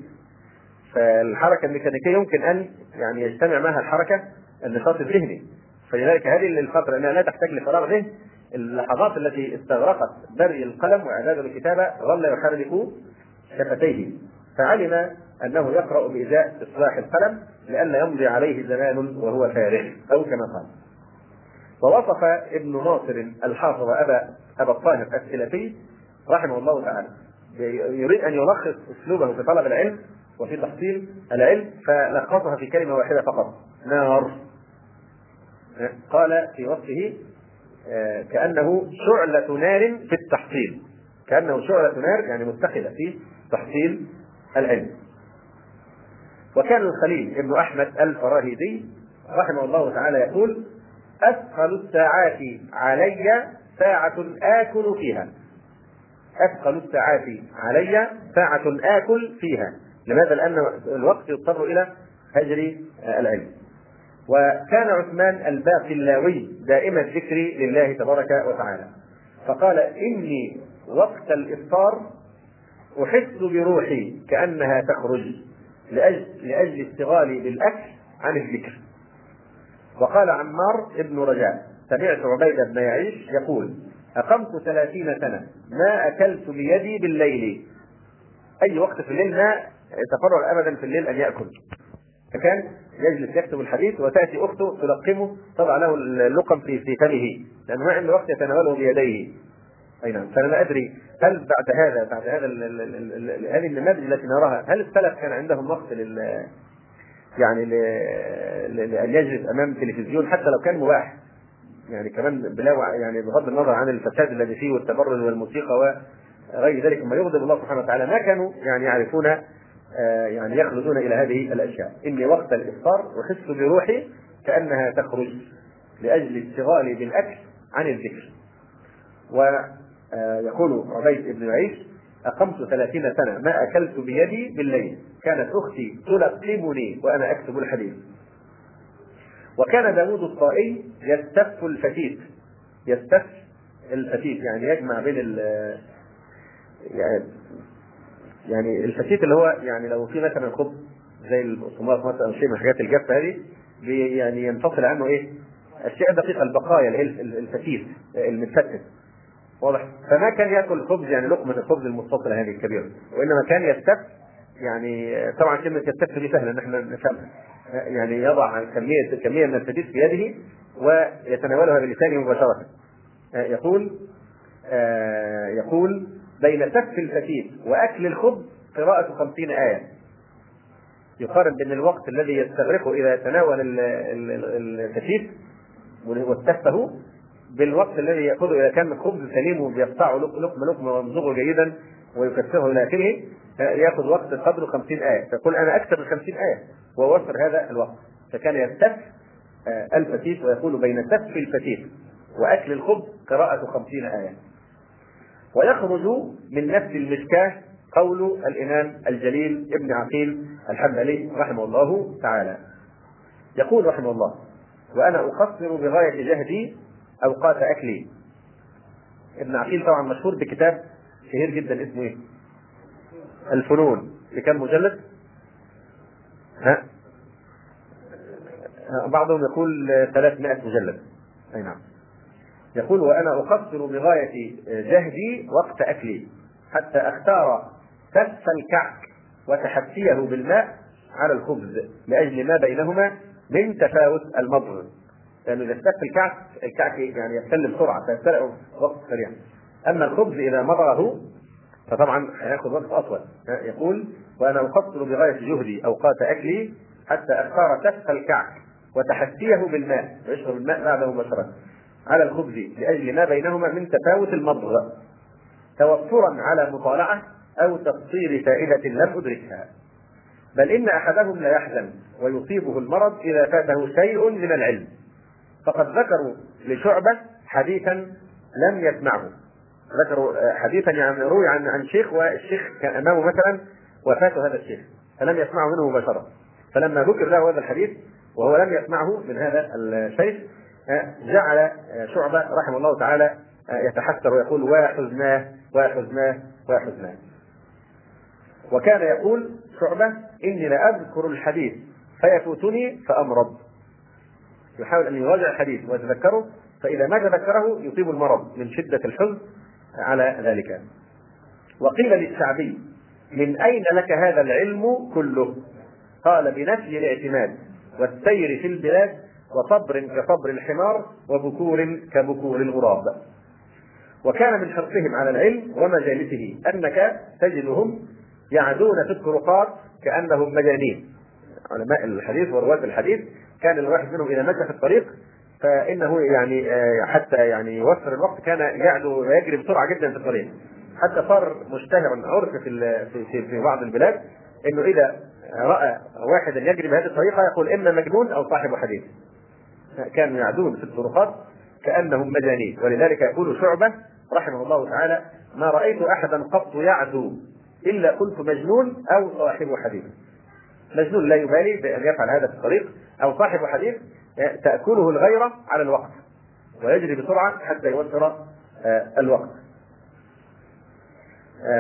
فالحركة الميكانيكية يمكن أن يعني يجتمع معها الحركة النشاط الذهني. فلذلك هذه الفترة انها لا تحتاج لفراغ ذهن اللحظات التي استغرقت بري القلم واعداده للكتابه ظل يحرك شفتيه. فعلم أنه يقرأ بإزاء إصلاح القلم لئلا يمضي عليه زمان وهو فارغ أو كما قال. ووصف ابن ناصر الحافظ ابا أبا الطاهر السلفي رحمه الله تعالى. يريد أن يلخص أسلوبه في طلب العلم وفي تحصيل العلم فلخصها في كلمة واحدة فقط. نار. قال في وصفه آه، كأنه شعلة نار في التحصيل. كأنه شعلة نار يعني متخذة في تحصيل العلم. وكان الخليل ابن أحمد الفراهيدي رحمه الله تعالى يقول أثقل الساعات علي ساعة آكل فيها. أثقل الساعات علي ساعة آكل فيها. لماذا؟ لأن الوقت يضطر إلى هجر العلم. وكان عثمان الباقلاوي دائم الذكر لله تبارك وتعالى. فقال إني وقت الإفطار أحس بروحي كأنها تخرج لأجل, لأجل اشتغالي بالأكل عن الذكر. وقال عمار ابن رجاء سمعت عبيدة بن يعيش يقول أقمت ثلاثين سنة ما أكلت بيدي بالليل. أي وقت في الليل ما يتفرغ أبدا في الليل أن يأكل. فكان يجلس يكتب الحديث وتأتي أخته تلقمه تضع له اللقم في في فمه لأنه ما عنده وقت يتناوله بيديه. أي نعم. فأنا لا أدري هل بعد هذا بعد هذا هذه النماذج التي نراها هل السلف كان عندهم وقت يعني لأن يجلس أمام تلفزيون حتى لو كان مباح. يعني كمان بلا يعني بغض النظر عن الفساد الذي فيه والتبرج والموسيقى وغير ذلك ما يغضب الله سبحانه وتعالى ما كانوا يعني يعرفون آه، يعني يخلدون إلى هذه الأشياء. إني وقت الإفطار أحس بروحي كأنها تخرج لأجل اشتغالي بالأكل عن الذكر. ويقول عبيد بن يعيش أقمت ثلاثين سنة ما أكلت بيدي بالليل. كانت أختي تلقمني وأنا أكتب الحديث. وكان داود الطائي يستف الفتيت يستف الفتيت يعني يجمع بين ال يعني يعني الفتيت اللي هو يعني لو في مثلا خبز زي البقسماط مثلا شيء من الحاجات الجافة هذه يعني ينفصل عنه إيه؟ الشيء الدقيق البقايا اللي هي الفتيت المتفتت. واضح؟ فما كان يأكل خبز يعني لقمة الخبز المتصلة هذه الكبيرة وإنما كان يستف يعني طبعا كلمة يستف دي سهلة إن إحنا يعني يضع كمية كمية من الفتيت في يده ويتناولها بلسانه مباشرة. يقول يقول بين سف الفتيت وأكل الخبز قراءة خمسين آية. يقارن بين الوقت الذي يستغرقه إذا تناول الفتيت واستفه بالوقت الذي ياخذه إذا كان خبز سليم وبيقطعه لقمة لقمة ويمضغه جيدا. ويكسره إلى اخره يأخذ وقت قدره 50 آية. فيقول أنا أكسب 50 آية. ووفر هذا الوقت. فكان يستف آه، الفتيت ويقول بين سف الفتيت وأكل الخبز قراءة 50 آية. ويخرج من نفس المشكاة قول الإمام الجليل ابن عقيل الحنبلي رحمه الله تعالى. يقول رحمه الله وأنا أقصر بغاية جهدي أوقات أكلي. ابن عقيل طبعا مشهور بكتاب شهير جدا اسمه إيه؟ الفنون في كم مجلد؟ ها؟ بعضهم يقول 300 مجلد أي نعم يقول وأنا أقصر بغاية جهدي وقت أكلي حتى أختار كف الكعك وتحسيه بالماء على الخبز لأجل ما بينهما من تفاوت المضغ لأنه إذا استك الكعك الكعك يعني يختل بسرعة فيسترق وقت سريع أما الخبز إذا مضغه فطبعا هيأخذ وقت أطول. يقول وأنا اقصر بغاية جهدي أوقات أكلي حتى أختار كف الكعك وتحسيه بالماء ويشرب الماء بعده مباشرة. على الخبز لأجل ما بينهما من تفاوت المضغ. توفرا على مطالعة أو تقصير فائدة لم أدركها. بل إن أحدهم لا يحزن ويصيبه المرض إذا فاته شيء من العلم. فقد ذكروا لشعبة حديثا لم يسمعه. ذكروا حديثا يعني روي عن عن شيخ والشيخ كان إمامه مثلا وفاه هذا الشيخ فلم يسمعه منه مباشرة. فلما ذكر له هذا الحديث وهو لم يسمعه من هذا الشيخ جعل شعبة رحمه الله تعالى يتحسر ويقول وحزناه وحزناه وحزناه وكان يقول شعبة إني لأذكر الحديث فيفوتني فأمرض. يحاول أن يراجع الحديث ويتذكره فإذا ما تذكره يصيب المرض من شدة الحزن على ذلك. وقيل للشعبي من أين لك هذا العلم كله؟ قال بنفي الاعتماد والسير في البلاد وصبر كصبر الحمار وبكور كبكور الغراب. وكان من حرصهم على العلم ومجالسه أنك تجدهم يعدون في الطرقات كأنهم مجانين. علماء الحديث ورواة الحديث كان الواحد منهم إذا مشى في الطريق فإنه يعني حتى يعني يوفر الوقت كان يعدو ويجري بسرعة جدا في الطريق. حتى صار مشتهرا عرف في في في بعض البلاد إنه إذا رأى واحدا يجري بهذه الطريقة يقول اما مجنون أو صاحب حديث. كانوا يعدون في الطرقات كأنهم مجانين. ولذلك يقول شعبة رحمه الله تعالى ما رأيت احدا قط يعدو إلا قلت مجنون أو صاحب حديث. مجنون لا يبالي بأن يفعل هذا في الطريق أو صاحب حديث تأكله الغيرة على الوقت ويجري بسرعة حتى يوفر الوقت.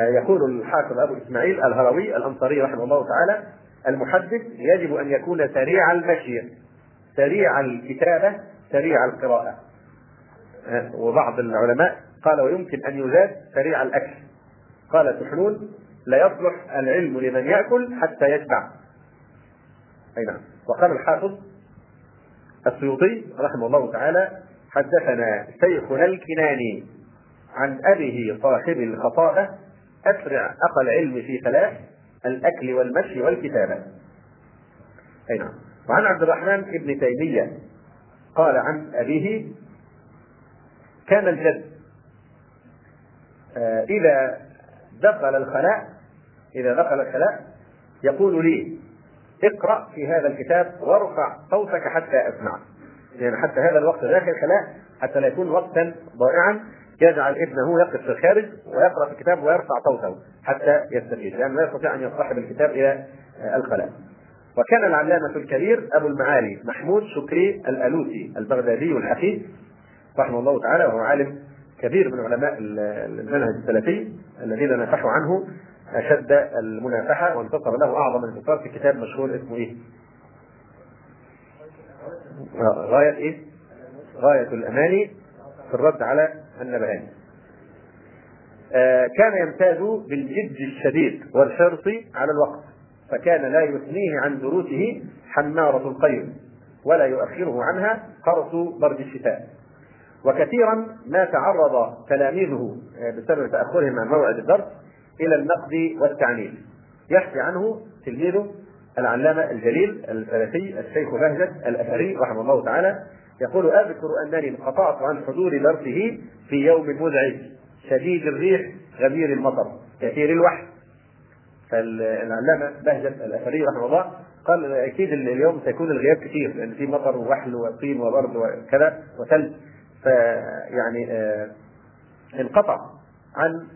يقول الحافظ أبو إسماعيل الهروي الأنصاري رحمه الله تعالى المحدث يجب أن يكون سريع المشي سريع الكتابة سريع القراءة. وبعض العلماء قال ويمكن أن يزاد سريع الأكل. قال سحنون لا يصلح العلم لمن يأكل حتى يشبع أي نعم. وقال الحافظ السيوطي رحمه الله تعالى حدثنا شيخنا الكناني عن أبيه صاحب الخطابة أسرع أقى العلم في ثلاث الأكل والمشي والكتابة. أي نعم. وعن عبد الرحمن بن تيمية قال عن أبيه كان الجد آه إذا دخل الخلاء إذا دخل الخلاء يقول لي اقرأ في هذا الكتاب وارفع صوتك حتى أسمع يعني حتى هذا الوقت داخل الخلاء حتى لا يكون وقتا ضائعا يجعل ابنه يقف في الخارج ويقرأ في الكتاب ويرفع صوته حتى يستفيد لأنه لا يستطيع أن يصطحب الكتاب إلى الخلاء. وكان العلامة الكبير أبو المعالي محمود شكري الألوسي البغدادي الحفيد رحمه الله تعالى وهو عالم كبير من علماء المنهج السلفي الذين نافحوا عنه أشد المنافحة وانتصر له أعظم انتصار في كتاب مشهور اسمه إيه؟ غاية إيه؟ غاية الأماني في الرد على النبهاني. آه كان يمتاز بالجد الشديد والحرص على الوقت فكان لا يثنيه عن دروسه حمارة القير ولا يؤخره عنها قرص برد الشتاء وكثيرا ما تعرض تلاميذه بسبب تأخرهم عن موعد الدرس إلى النقد والتعنيف. يحكي عنه تلميذه العلامة الجليل السلفي الشيخ بهجت الأثري رحمه الله تعالى. يقول أذكر أنني انقطعت عن حضور درسه في يوم مزعج شديد الريح غزير المطر كثير الوحي. فالعلامة بهجت الأثري رحمه الله قال أكيد اليوم سيكون الغياب كثير لأن في مطر ووحل وطين وبرد وكذا وثلج فيعني آه انقطع عن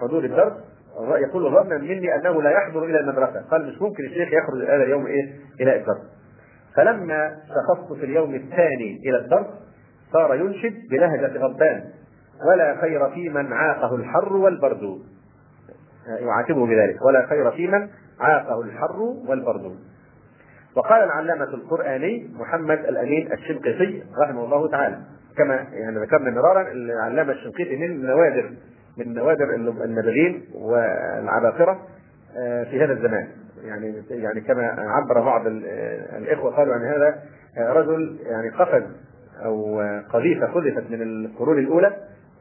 حضور الدرس يقول ظنا مني أنه لا يحضر إلى المدرسة. قال مش ممكن الشيخ يخرج هذا اليوم إيه؟ إلى الدرس. فلما شخصت في اليوم الثاني إلى الدرس صار ينشد بلهجة غضبان ولا خير في من عاقه الحر والبرد. يعاتبه بذلك. ولا خير في من عاقه الحر والبرد. وقال العلامة القرآني محمد الأمين الشنقيطي رحمه الله تعالى. كما يعني ذكرنا مرارا العلامة الشنقيطي من نوادر من نوادر النابغين والعباقرة آه، في هذا الزمان. يعني يعني كما عبر بعض الإخوة قالوا عن هذا آه، رجل يعني قفز أو قذيفة قذفت من القرون الأولى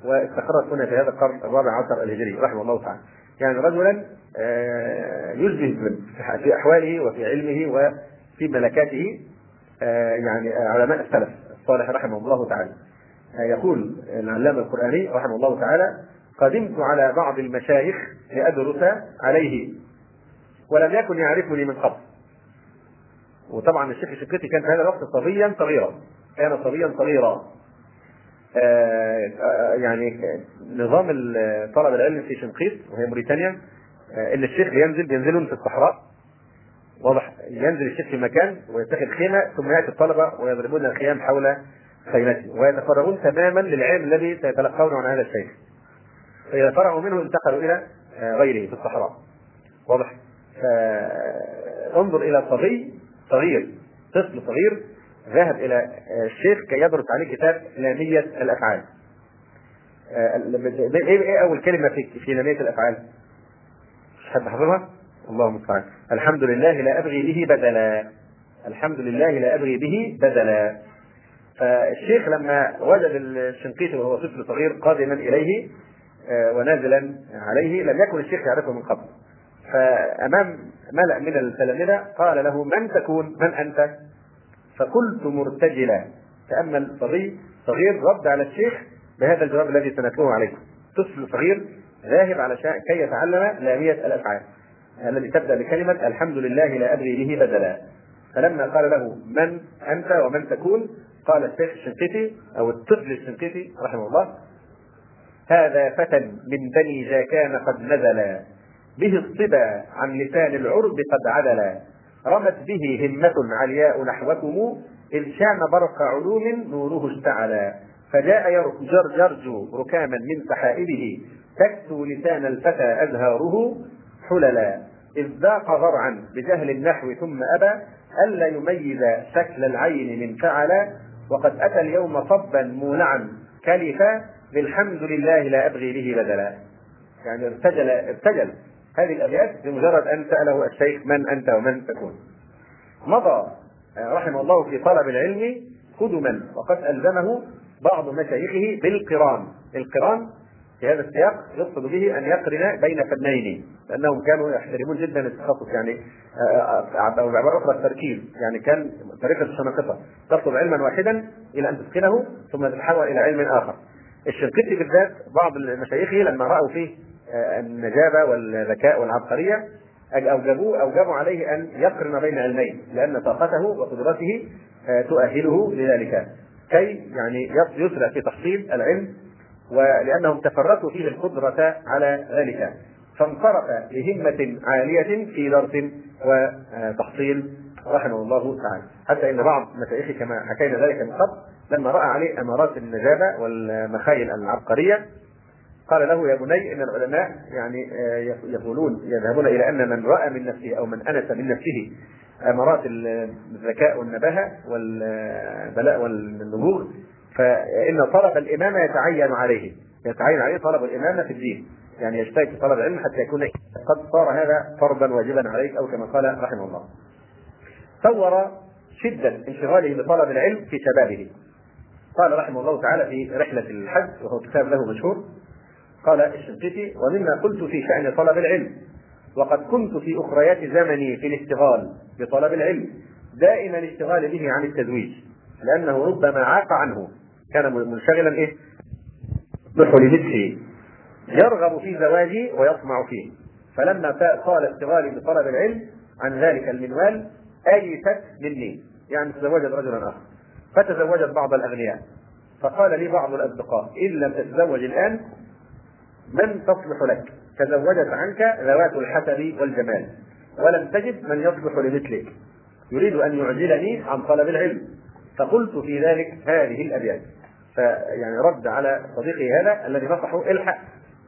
واستقرت هنا في هذا القرن الرابع عشر الهجري رحمه الله تعالى. يعني رجلا آه، يشبه في أحواله وفي علمه وفي ملكاته آه، يعني علماء السلف الصالح رحمه الله تعالى. آه، يقول العلامة القرآني رحمه الله تعالى قدمت على بعض المشايخ لأدرس عليه ولم يكن يعرفني من قبل. وطبعا الشيخ الشقيقي كان في هذا الوقت صبيا صغيرا كان صبيا صغيرا. آه، آه، يعني نظام طلب العلم في شنقيط وهي موريتانيا. ان آه، الشيخ بينزل بينزلون في الصحراء. واضح ينزل الشيخ في مكان ويتخذ خيمة ثم يأتي الطلبة ويضربون الخيام حول خيمته ويتفرغون تماما للعلم الذي سيتلقونه عن هذا الشيخ. فإذا فرغوا منه انتقلوا إلى غيره في الصحراء واضح فانظر إلى صبي صغير طفل صغير ذهب إلى الشيخ كي يدرس عليه كتاب لاميه الأفعال. آه، إيه أول كلمة في في لاميه الأفعال؟ مش حد حافظها؟ الله المستعان. الحمد لله لا أبغي به بدلا. الحمد لله لا أبغي به بدلا. فالشيخ لما وجد الشنقيطي وهو طفل صغير قادما إليه آه، ونازلا عليه لم يكن الشيخ يعرفه من قبل. فأمام ملأ من التلامذه قال له من تكون؟ من أنت؟ فقلت مرتجلا تأمل صبي صغير رد على الشيخ بهذا الجواب الذي سنتلوه عليكم طفل صغير ذاهب على كي يتعلم لامية الأفعال الذي تبدأ بكلمة الحمد لله لا أبغي به بدلا فلما قال له من أنت ومن تكون قال الشيخ الشنقيطي أو الطفل الشنقيطي رحمه الله هذا فتى من بني جاكان قد نزل. به الصبا عن لسان العرب قد عدلا رمت به همة علياء نحوكم إذ شام برق علوم نوره اشتعلا فجاء يرجو ركاما من سحائبه. تكسو لسان الفتى أزهاره حللا إذ ذاق ضرعا بجهل النحو ثم أبى. ألا يميز شكل العين من فعلا وقد أتى اليوم صبا مولعا كلفا. بالحمد لله لا أبغي به بدلا. يعني ارتجل ارتجل. هذه الأبيات بمجرد أن سأله الشيخ من أنت ومن تكون. مضى آه، رحمه الله في طلب العلم قدما وقد ألزمه بعض مشايخه بالقران، القران في هذا السياق يقصد به أن يقرن بين فنين لأنهم كانوا يحترمون جدا التخصص. يعني آه، آه، أو بعباره أخرى التركيز. يعني كان طريقة الشنقطه تطلب علما واحدا إلى أن تتقنه ثم تتحول إلى علم آخر. الشنقيطي بالذات بعض مشايخه لما رأوا فيه النجابة والذكاء والعبقرية أوجبوه أوجبوا عليه أن يقرن بين علمين لأن طاقته وقدرته آه، تؤهله لذلك. كي يعني يسرع في تحصيل العلم ولأنهم تفرقوا فيه القدرة على ذلك. فانصرف بهمة عالية في درس وتحصيل رحمه الله تعالى. حتى إن بعض مشايخه كما حكينا ذلك من قبل لما رأى عليه أمارات النجابة والمخايل العبقرية قال له يا بني إن العلماء يعني آه، يقولون يذهبون إلى أن من رأى من نفسه أو من أنس من نفسه أمارات الذكاء والنباهة والبلاء والنبوغ فإن طلب الإمامة يتعين عليه يتعين عليه طلب الإمامة في الدين يعني يجتهد في طلب العلم حتى يكون قد صار هذا فرضا واجبا عليك أو كما قال رحمه الله. صور شدة انشغاله بطلب العلم في شبابه. قال رحمه الله تعالى في رحلة الحج وهو كتاب له مشهور قال الشنقيطي ومما قلت في شأن طلب العلم وقد كنت في أخريات زمني في الاشتغال بطلب العلم دائما الاشتغال به عن التزويج لأنه ربما عاق عنه كان منشغلا إيه؟ بحلمته يرغب في زواجي ويطمع فيه فلما طال اشتغالي بطلب العلم عن ذلك المنوال أيست مني يعني تزوجت رجلا آخر فتزوجت بعض الأغنياء. فقال لي بعض الأصدقاء إن لم تتزوج الآن من تصلح لك؟ تزوجت عنك ذوات الحسب والجمال. ولم تجد من يصلح لمثلك. يريد أن يعزلني عن طلب العلم. فقلت في ذلك هذه الأبيات. فيعني رد على صديقي هذا الذي نصحه إلحق.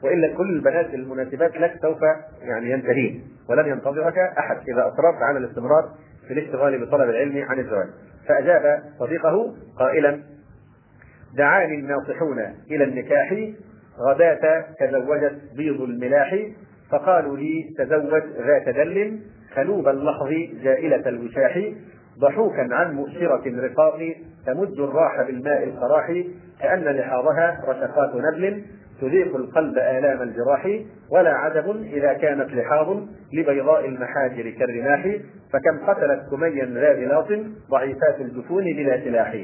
والا كل البنات المناسبات لك سوف يعني ينتهين. ولن ينتظرك أحد إذا أصررت على الاستمرار في الاشتغال بطلب العلم عن الزواج. فأجاب صديقه قائلا دعاني الناصحون إلى النكاح غداة تزوجت بيض الملاح فقالوا لي تزوج ذات دل خلوب اللحظ جائلة الوشاح ضحوكا عن مؤشرة رقاق تمد الراح بالماء القراح كأن لحاظها رشقات نبل تذيق القلب آلام الجراح ولا عجب إذا كانت لحاظ لبيضاء المحاجر كالرماح فكم قتلت سميا ذا بلاط ضعيفات الجفون بلا سلاح.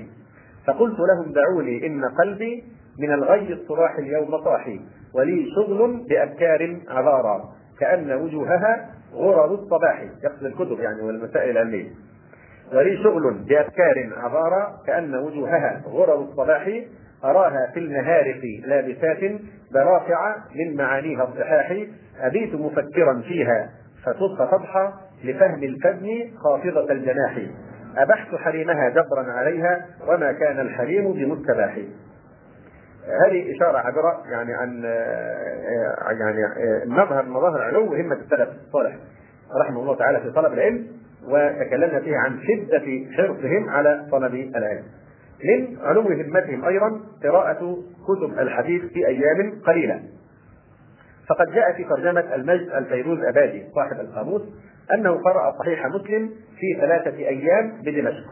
فقلت لهم دعوني إن قلبي من الغي الصراح اليوم صاحي ولي شغل بأبكار عذارى كأن وجوهها غرر الصباح. يقصد الكتب يعني والمسائل العلمية ولي شغل بأفكار عبارة كأن وجوهها غرر الصباح أراها في النهار في لابسات برافع من معانيها الصحاح أبيت مفكرا فيها فتص تضحى لفهم الفم خافضة الجناح. أبحت حريمها جبرا عليها وما كان الحريم بمستباح. هذه إشارة عبرة يعني عن يعني مظهر مظاهر علو همة السلف الصالح رحمه الله تعالى في طلب العلم وتكلمنا فيه عن شدة حرصهم على طلب العلم. من علو همتهم أيضا قراءة كتب الحديث في أيام قليلة. فقد جاء في ترجمة المجد الفيروز أبادي صاحب القاموس أنه قرأ صحيح مسلم في ثلاثة أيام بدمشق.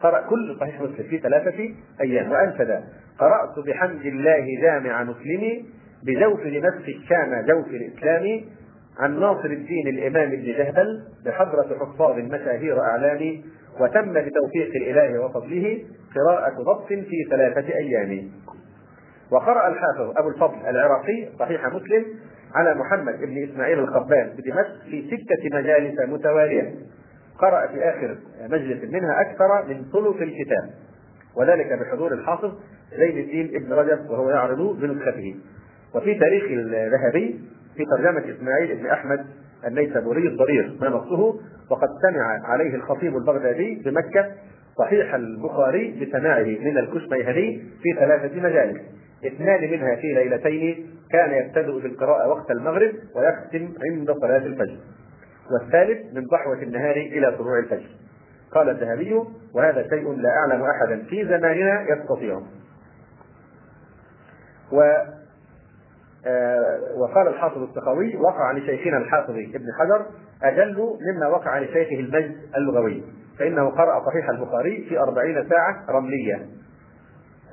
قرأ كل صحيح مسلم في ثلاثة أيام وأنشد قرأت بحمد الله جامع مسلمي بجوف لنفس الشام جوف الإسلام عن ناصر الدين الإمام ابن جهبل بحضرة حفاظ مشاهير أعلام وتم بتوفيق الإله وفضله قراءة ضبط في ثلاثة أيام. وقرأ الحافظ أبو الفضل العراقي صحيح مسلم على محمد بن إسماعيل الخبان بدمشق في ستة مجالس متوالية. قرأ في آخر مجلس منها أكثر من ثلث الكتاب وذلك بحضور الحافظ زين الدين ابن رجب وهو يعرض بنسخته. وفي تاريخ الذهبي في ترجمة إسماعيل بن أحمد النيسابوري الضرير ما نصه وقد سمع عليه الخطيب البغدادي بمكة صحيح البخاري بسماعه من الكشميهني في ثلاثة مجالس. اثنان منها في ليلتين كان يبتدئ بالقراءة وقت المغرب ويختم عند صلاة الفجر. والثالث من ضحوة النهار إلى طلوع الفجر. قال الذهبي وهذا شيء لا أعلم أحدا في زماننا يستطيعه و آه، وقال الحافظ السخاوي وقع لشيخنا الحافظ ابن حجر أجل مما وقع لشيخه المجد اللغوي فإنه قرأ صحيح البخاري في أربعين ساعة رملية.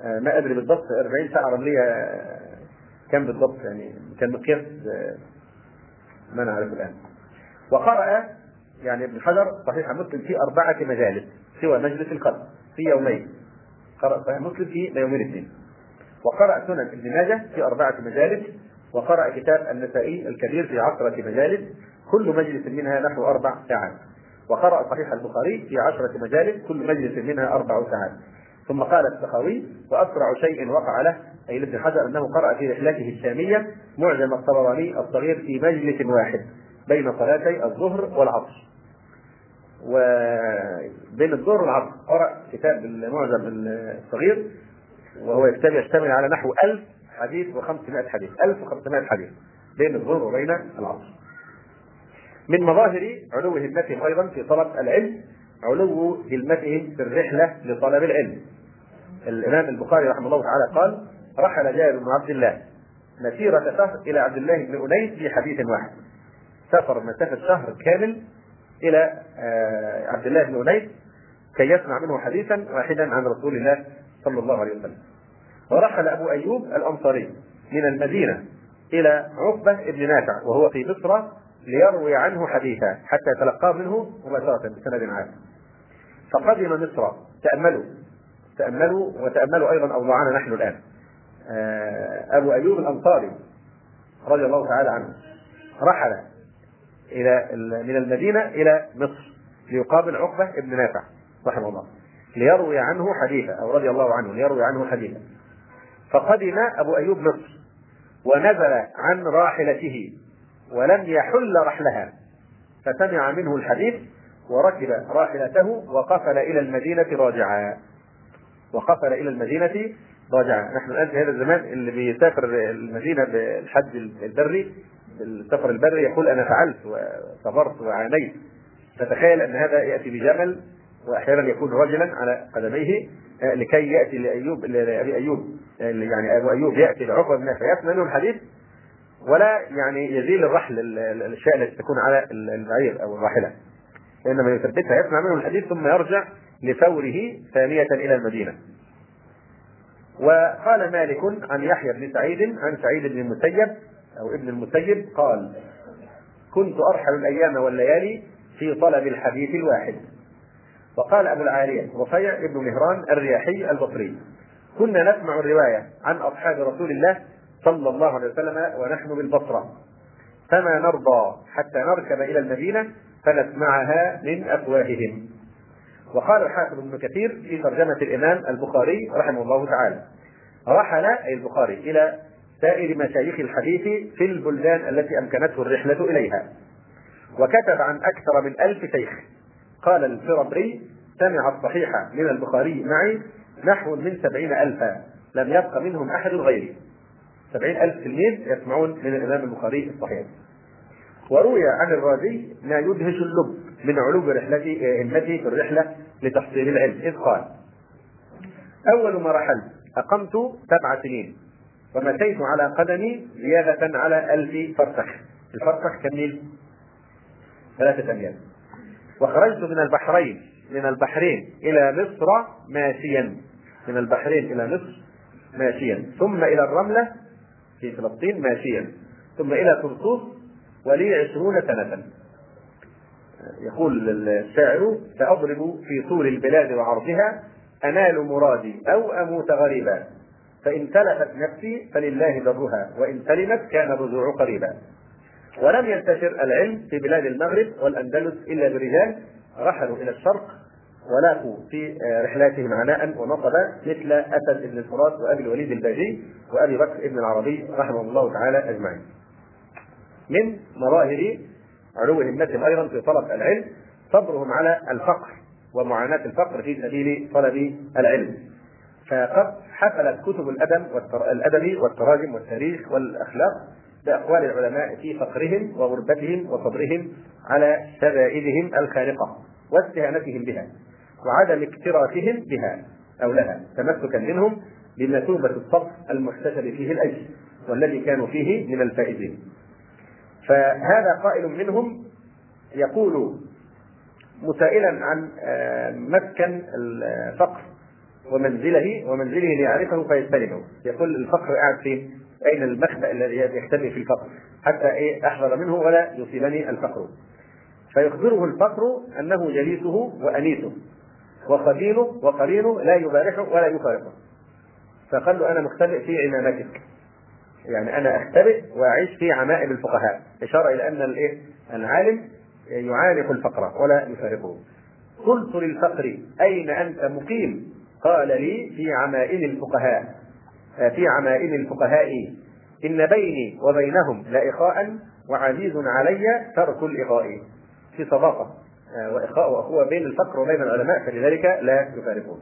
آه، ما أدري بالضبط أربعين ساعة رملية آه، كم بالضبط يعني كان مقياس ما نعرف الآن. وقرأ يعني ابن حجر صحيح مسلم في أربعة مجالس سوى مجلس القدر في يومين. قرأ صحيح مسلم في يومين اثنين وقرأ سنن ابن ماجه في أربعة مجالس وقرأ كتاب النسائي الكبير في عشرة مجالس كل مجلس منها نحو أربع ساعات. وقرأ صحيح البخاري في عشرة مجالس كل مجلس منها أربع ساعات. ثم قال السخاوي وأسرع شيء وقع له أي لابن حجر أنه قرأ في رحلته الشامية معجم الطبراني الصغير في مجلس واحد بين صلاتي الظهر والعصر. وبين الظهر والعصر. قرأ كتاب المعجم الصغير وهو يشتمل على نحو 1000 حديث و500 حديث. 1500 حديث بين الظهر وبين العصر. من مظاهر علو همتهم أيضا في طلب العلم علو همتهم في الرحلة لطلب العلم. الإمام البخاري رحمه الله تعالى قال رحل جابر بن عبد الله مسيرة شهر إلى عبد الله بن أنيس في حديث واحد. سافر مسافة شهر كامل إلى آه، عبد الله بن أنيس كي يسمع منه حديثا واحدا عن رسول الله صلى الله عليه وسلم. ورحل أبو أيوب الأنصاري من المدينة إلى عقبة بن نافع وهو في مصر ليروي عنه حديثا حتى يتلقاه منه مباشرة بسند عام فقدم مصر. تأملوا. تأملوا وتأملوا أيضا أوضاعنا نحن الآن. آه، أبو أيوب الأنصاري رضي الله تعالى عنه رحل إلى من المدينة إلى مصر ليقابل عقبة بن نافع رحمه الله. ليروي عنه حديثا أو رضي الله عنه ليروي عنه حديثا. فقدم أبو أيوب مصر ونزل عن راحلته. ولم يحل رحلها. فسمع منه الحديث وركب راحلته وقفل إلى المدينة راجعا. وقفل إلى المدينة راجعا. نحن الآن في هذا الزمان اللي بيسافر المدينة بالحج البري السفر البري يقول أنا فعلت وصبرت وعانيت. تتخيل أن هذا يأتي بجمل وأحيانا يكون رجلا على قدميه لكي يأتي لأيوب لأبي أيوب يعني أبو أيوب يأتي لعقبة بن فيسمع منه الحديث ولا يعني يزيل الرحل الأشياء التي تكون على البعير أو الراحلة. وانما يثبتها يسمع منه الحديث ثم يرجع لفوره ثانية إلى المدينة. وقال مالك عن يحيى بن سعيد عن سعيد بن المسيب أو ابن المسيب قال كنت أرحل الأيام والليالي في طلب الحديث الواحد. وقال أبو العالية رفيع بن مهران الرياحي البصري. كنا نسمع الرواية عن أصحاب رسول الله صلى الله عليه وسلم ونحن بالبصرة. فما نرضى حتى نركب إلى المدينة فنسمعها من أفواههم. وقال الحافظ ابن كثير في ترجمة الإمام البخاري رحمه الله تعالى رحل أي البخاري إلى سائر مشايخ الحديث في البلدان التي أمكنته الرحلة إليها. وكتب عن أكثر من ألف شيخ. قال الفربري سمع الصحيح من البخاري معي نحو من سبعين ألفا. لم يبق منهم أحد غيري. سبعين ألف تلميذ يسمعون من الإمام البخاري الصحيح. وروي عن الرازي ما يدهش اللب من علو رحلته همته في الرحلة لتحصيل العلم. إذ قال أول ما رحلت أقمت سبع سنين ومشيت على قدمي زيادة على ألف فرسخ. الفرسخ كم ميل؟ ثلاثة أميال وخرجت من البحرين من البحرين إلى مصر ماشيا. من البحرين إلى مصر ماشيا. ثم إلى الرملة في فلسطين ماشيا. ثم إلى طرطوس ولي عشرون سنة. يقول الشاعر سأضرب في طول البلاد وعرضها أنال مرادي أو أموت غريبا. فإن تلفت نفسي فلله ضرها وإن سلمت كان الرجوع قريبا. ولم ينتشر العلم في بلاد المغرب والأندلس إلا برجال رحلوا إلى الشرق ولاقوا في رحلاتهم عناء ونصبا مثل أسد بن الفرات وأبي الوليد الباجي وأبي بكر بن العربي رحمه الله تعالى أجمعين. من مظاهر علو همتهم أيضا في طلب العلم صبرهم على الفقر ومعاناة الفقر في سبيل طلب العلم. فقد حفلت كتب الأدب الأدب والتراجم والتاريخ والأخلاق بأقوال العلماء في فقرهم وغربتهم وصبرهم على شدائدهم الخارقة واستهانتهم بها وعدم اكتراثهم بها أو لها تمسكا منهم بمثوبة الصف المحتسب فيه الأجر والذي كانوا فيه من الفائزين. فهذا قائل منهم يقول مسائلا عن آه، مسكن الفقر ومنزله ومنزله ليعرفه فيستلمه. يقول الفقر قاعد فين؟ أين المخبأ الذي يختبئ في الفقر؟ حتى إيه أحذر منه ولا يصيبني الفقر. فيخبره الفقر أنه جليسه وأنيسه. وخبيله وقرينه لا يبارحه ولا يفارقه فقال له أنا مختبئ في عمامتك. يعني أنا أختبئ وأعيش في عمائم الفقهاء. إشارة إلى أن الإيه؟ العالم يعانق الفقر ولا يفارقه. قلت للفقر أين أنت مقيم؟ قال لي في عمائم الفقهاء. في عمائم الفقهاء. إن بيني وبينهم لإخاء وعزيز علي ترك الإخاء في صداقة. آه، وإخاء واخوه بين الفقر وبين العلماء فلذلك لا يفارقون.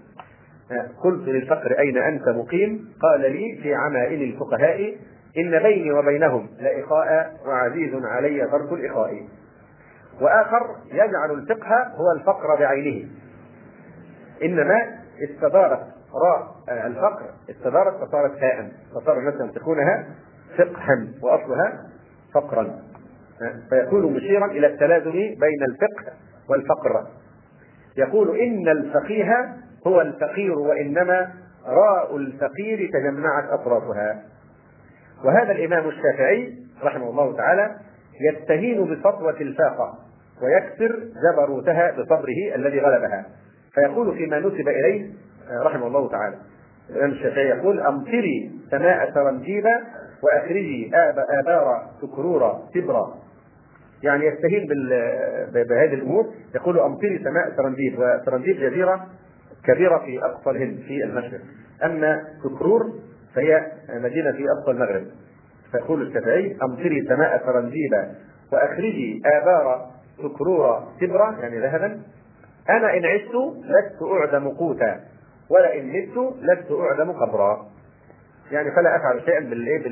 آه، قلت للفقر أين أنت مقيم؟ قال لي في عمائل الفقهاء إن بيني وبينهم لإخاء وعزيز علي ترك الإخاء. وآخر يجعل الفقه هو الفقر بعينه. إنما استدارت راء آه، الفقر استدارت فصارت هاء فصار مثلا تكونها فقها وأصلها فقرا فيكون مشيرا إلى التلازم بين الفقه والفقر. يقول إن الفقيه هو الفقير وإنما راء الفقير تجمعت أطرافها. وهذا الإمام الشافعي رحمه الله تعالى يستهين بسطوة الفاقة ويكسر جبروتها بصبره الذي غلبها. فيقول فيما نسب إليه رحمه الله تعالى. الإمام الشافعي يقول أمطري سماء سرنجيبا وأخرجي آب آبار سكرورا تبرا يعني يستهين بهذه الأمور. يقول أمطري سماء سرنديب وسرنديب جزيرة كبيرة في أقصى الهند في المشرق. أما سكرور فهي مدينة في أقصى المغرب. فيقول الشافعي أمطري سماء فرنجيبا وأخرجي آبار سكرورا تبرا يعني ذهبا. أنا إن عشت لست أعدم قوتا ولئن مت لست أعدم قبرا. يعني فلا أفعل شيئا بالإيه؟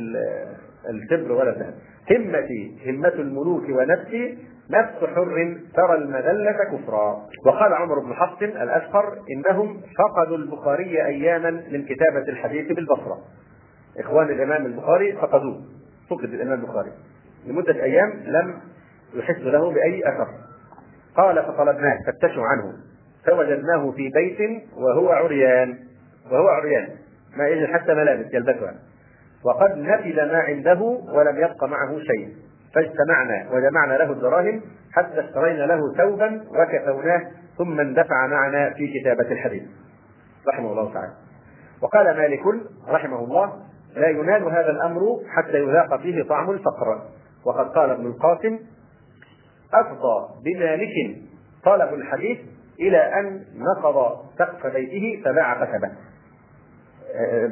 بالتبر ولا الذهب. همتي همة الملوك ونفسي نفس حر ترى المذلة كفرا. وقال عمر بن حفص الأشقر إنهم فقدوا البخاري أياما من كتابة الحديث بالبصرة. إخوان الإمام البخاري فقدوه. فقد الإمام البخاري. لمدة أيام لم يحس له بأي أثر. قال فطلبناه فتشوا عنه. فوجدناه في بيت وهو عريان. وهو عريان. ما يجد حتى ملابس يلبسها. وقد نفد ما عنده ولم يبق معه شيء. فاجتمعنا وجمعنا له الدراهم حتى اشترينا له ثوبا وكفوناه ثم اندفع معنا في كتابة الحديث. رحمه الله تعالى. وقال مالك رحمه الله لا ينال هذا الأمر حتى يذاق فيه طعم الفقر وقد قال ابن القاسم أفضى بمالك طلب الحديث إلى أن نقض سقف بيته فباع كتبه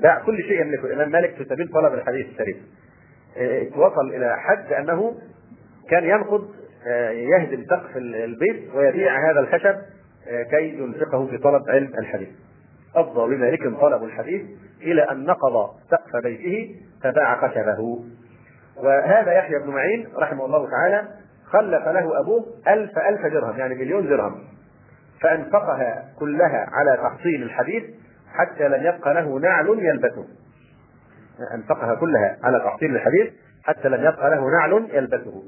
باع كل شيء يملكه. الإمام مالك في سبيل طلب الحديث الشريف. وصل إلى حد أنه كان ينقض يهدم سقف البيت ويبيع هذا الخشب كي ينفقه في طلب علم الحديث. أفضى بمالك طلب الحديث إلى أن نقض سقف بيته فباع خشبه. وهذا يحيى بن معين رحمه الله تعالى خلف له أبوه ألف ألف درهم يعني مليون درهم. فأنفقها كلها على تحصيل الحديث حتى لم يبق له نعل يلبسه. أنفقها كلها على تحصيل الحديث حتى لم يبق له نعل يلبسه.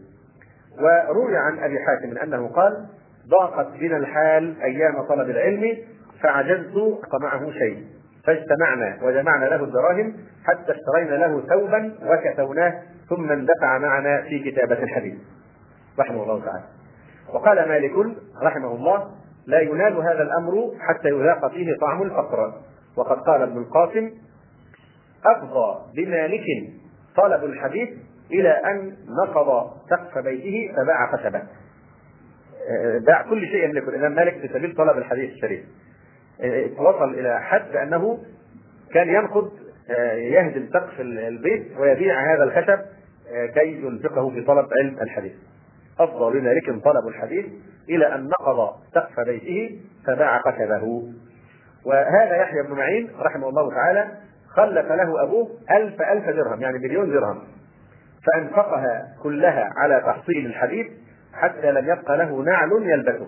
وروي عن أبي حاتم أنه قال ضاقت بنا الحال أيام طلب العلم فعجزت معه شيء. فاجتمعنا وجمعنا له الدراهم حتى اشترينا له ثوبا وكسوناه ثم اندفع معنا في كتابة الحديث. رحمه الله تعالى. وقال مالك رحمه الله لا ينال هذا الأمر حتى يذاق فيه طعم الفقر. وقد قال ابن القاسم أفضى بمالك طلب الحديث إلى أن نقض سقف بيته فباع خشبه باع كل شيء يملكه الإمام مالك في سبيل طلب الحديث الشريف. وصل إلى حد أنه كان ينقض يهدم سقف البيت ويبيع هذا الخشب كي ينفقه في طلب علم الحديث. أفضى بمالك طلب الحديث إلى أن نقض سقف بيته فباع خشبه وهذا يحيى بن معين رحمه الله تعالى خلف له أبوه ألف ألف درهم يعني مليون درهم. فأنفقها كلها على تحصيل الحديث حتى لم يبق له نعل يلبسه.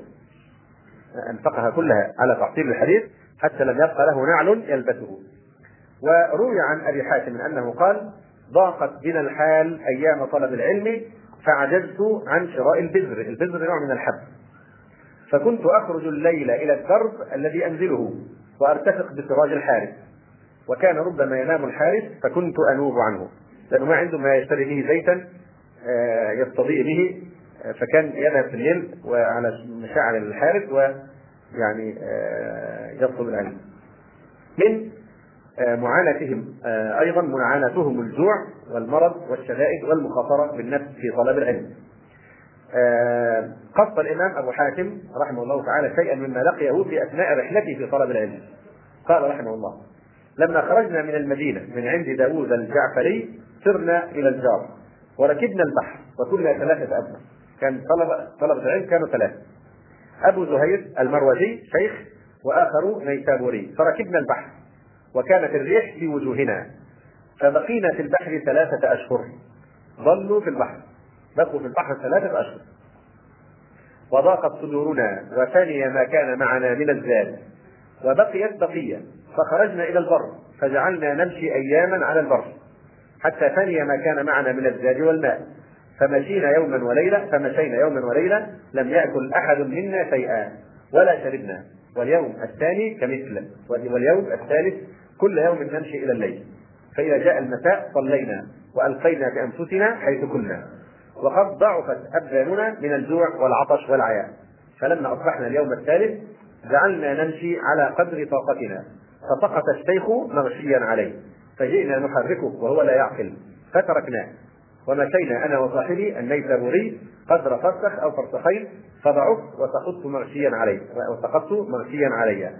أنفقها كلها على تحصيل الحديث حتى لم يبق له نعل يلبسه. وروي عن أبي حاتم أنه قال ضاقت بنا الحال أيام طلب العلم فعجزت عن شراء البذر. البذر نوع من الحب. فكنت أخرج الليل إلى الدرب الذي أنزله. وأرتفق بسراج الحارس وكان ربما ينام الحارس فكنت أنوب عنه. لأنه ما عنده ما يشتري به زيتا يستضيء به. فكان يذهب في الليل وعلى مشاعر الحارس ويعني يطلب العلم من معاناتهم أيضا معاناتهم الجوع والمرض والشدائد والمخاطرة بالنفس في طلب العلم. قص الإمام أبو حاتم رحمه الله تعالى شيئا مما لقيه في أثناء رحلته في طلب العلم. قال رحمه الله: لما خرجنا من المدينة من عند داوود الجعفري سرنا إلى الجار وركبنا البحر وكنا ثلاثة أبناء. كان طلبه طلبة العلم كانوا ثلاثة. أبو زهير المروزي شيخ وآخر نيسابوري فركبنا البحر وكانت الريح في وجوهنا فبقينا في البحر ثلاثة أشهر ظلوا في البحر بقوا في البحر ثلاثة أشهر. وضاقت صدورنا وفني ما كان معنا من الزاد. وبقيت بقية فخرجنا إلى البر فجعلنا نمشي أياما على البر حتى فني ما كان معنا من الزاد والماء. فمشينا يوما وليلة فمشينا يوما وليلة لم يأكل أحد منا شيئا ولا شربنا. واليوم الثاني كمثل واليوم الثالث كل يوم نمشي إلى الليل. فإذا جاء المساء صلينا وألقينا بأنفسنا حيث كنا. وقد ضعفت أبداننا من الجوع والعطش والعياء فلما أصبحنا اليوم الثالث جعلنا نمشي على قدر طاقتنا. فسقط الشيخ مغشيا عليه. فجئنا نحركه وهو لا يعقل. فتركناه ومشينا أنا وصاحبي النيسابوري قدر فرسخ أو فرسخين فضعفت وسقطت مغشيا عليه. وسقطت مغشيا علي.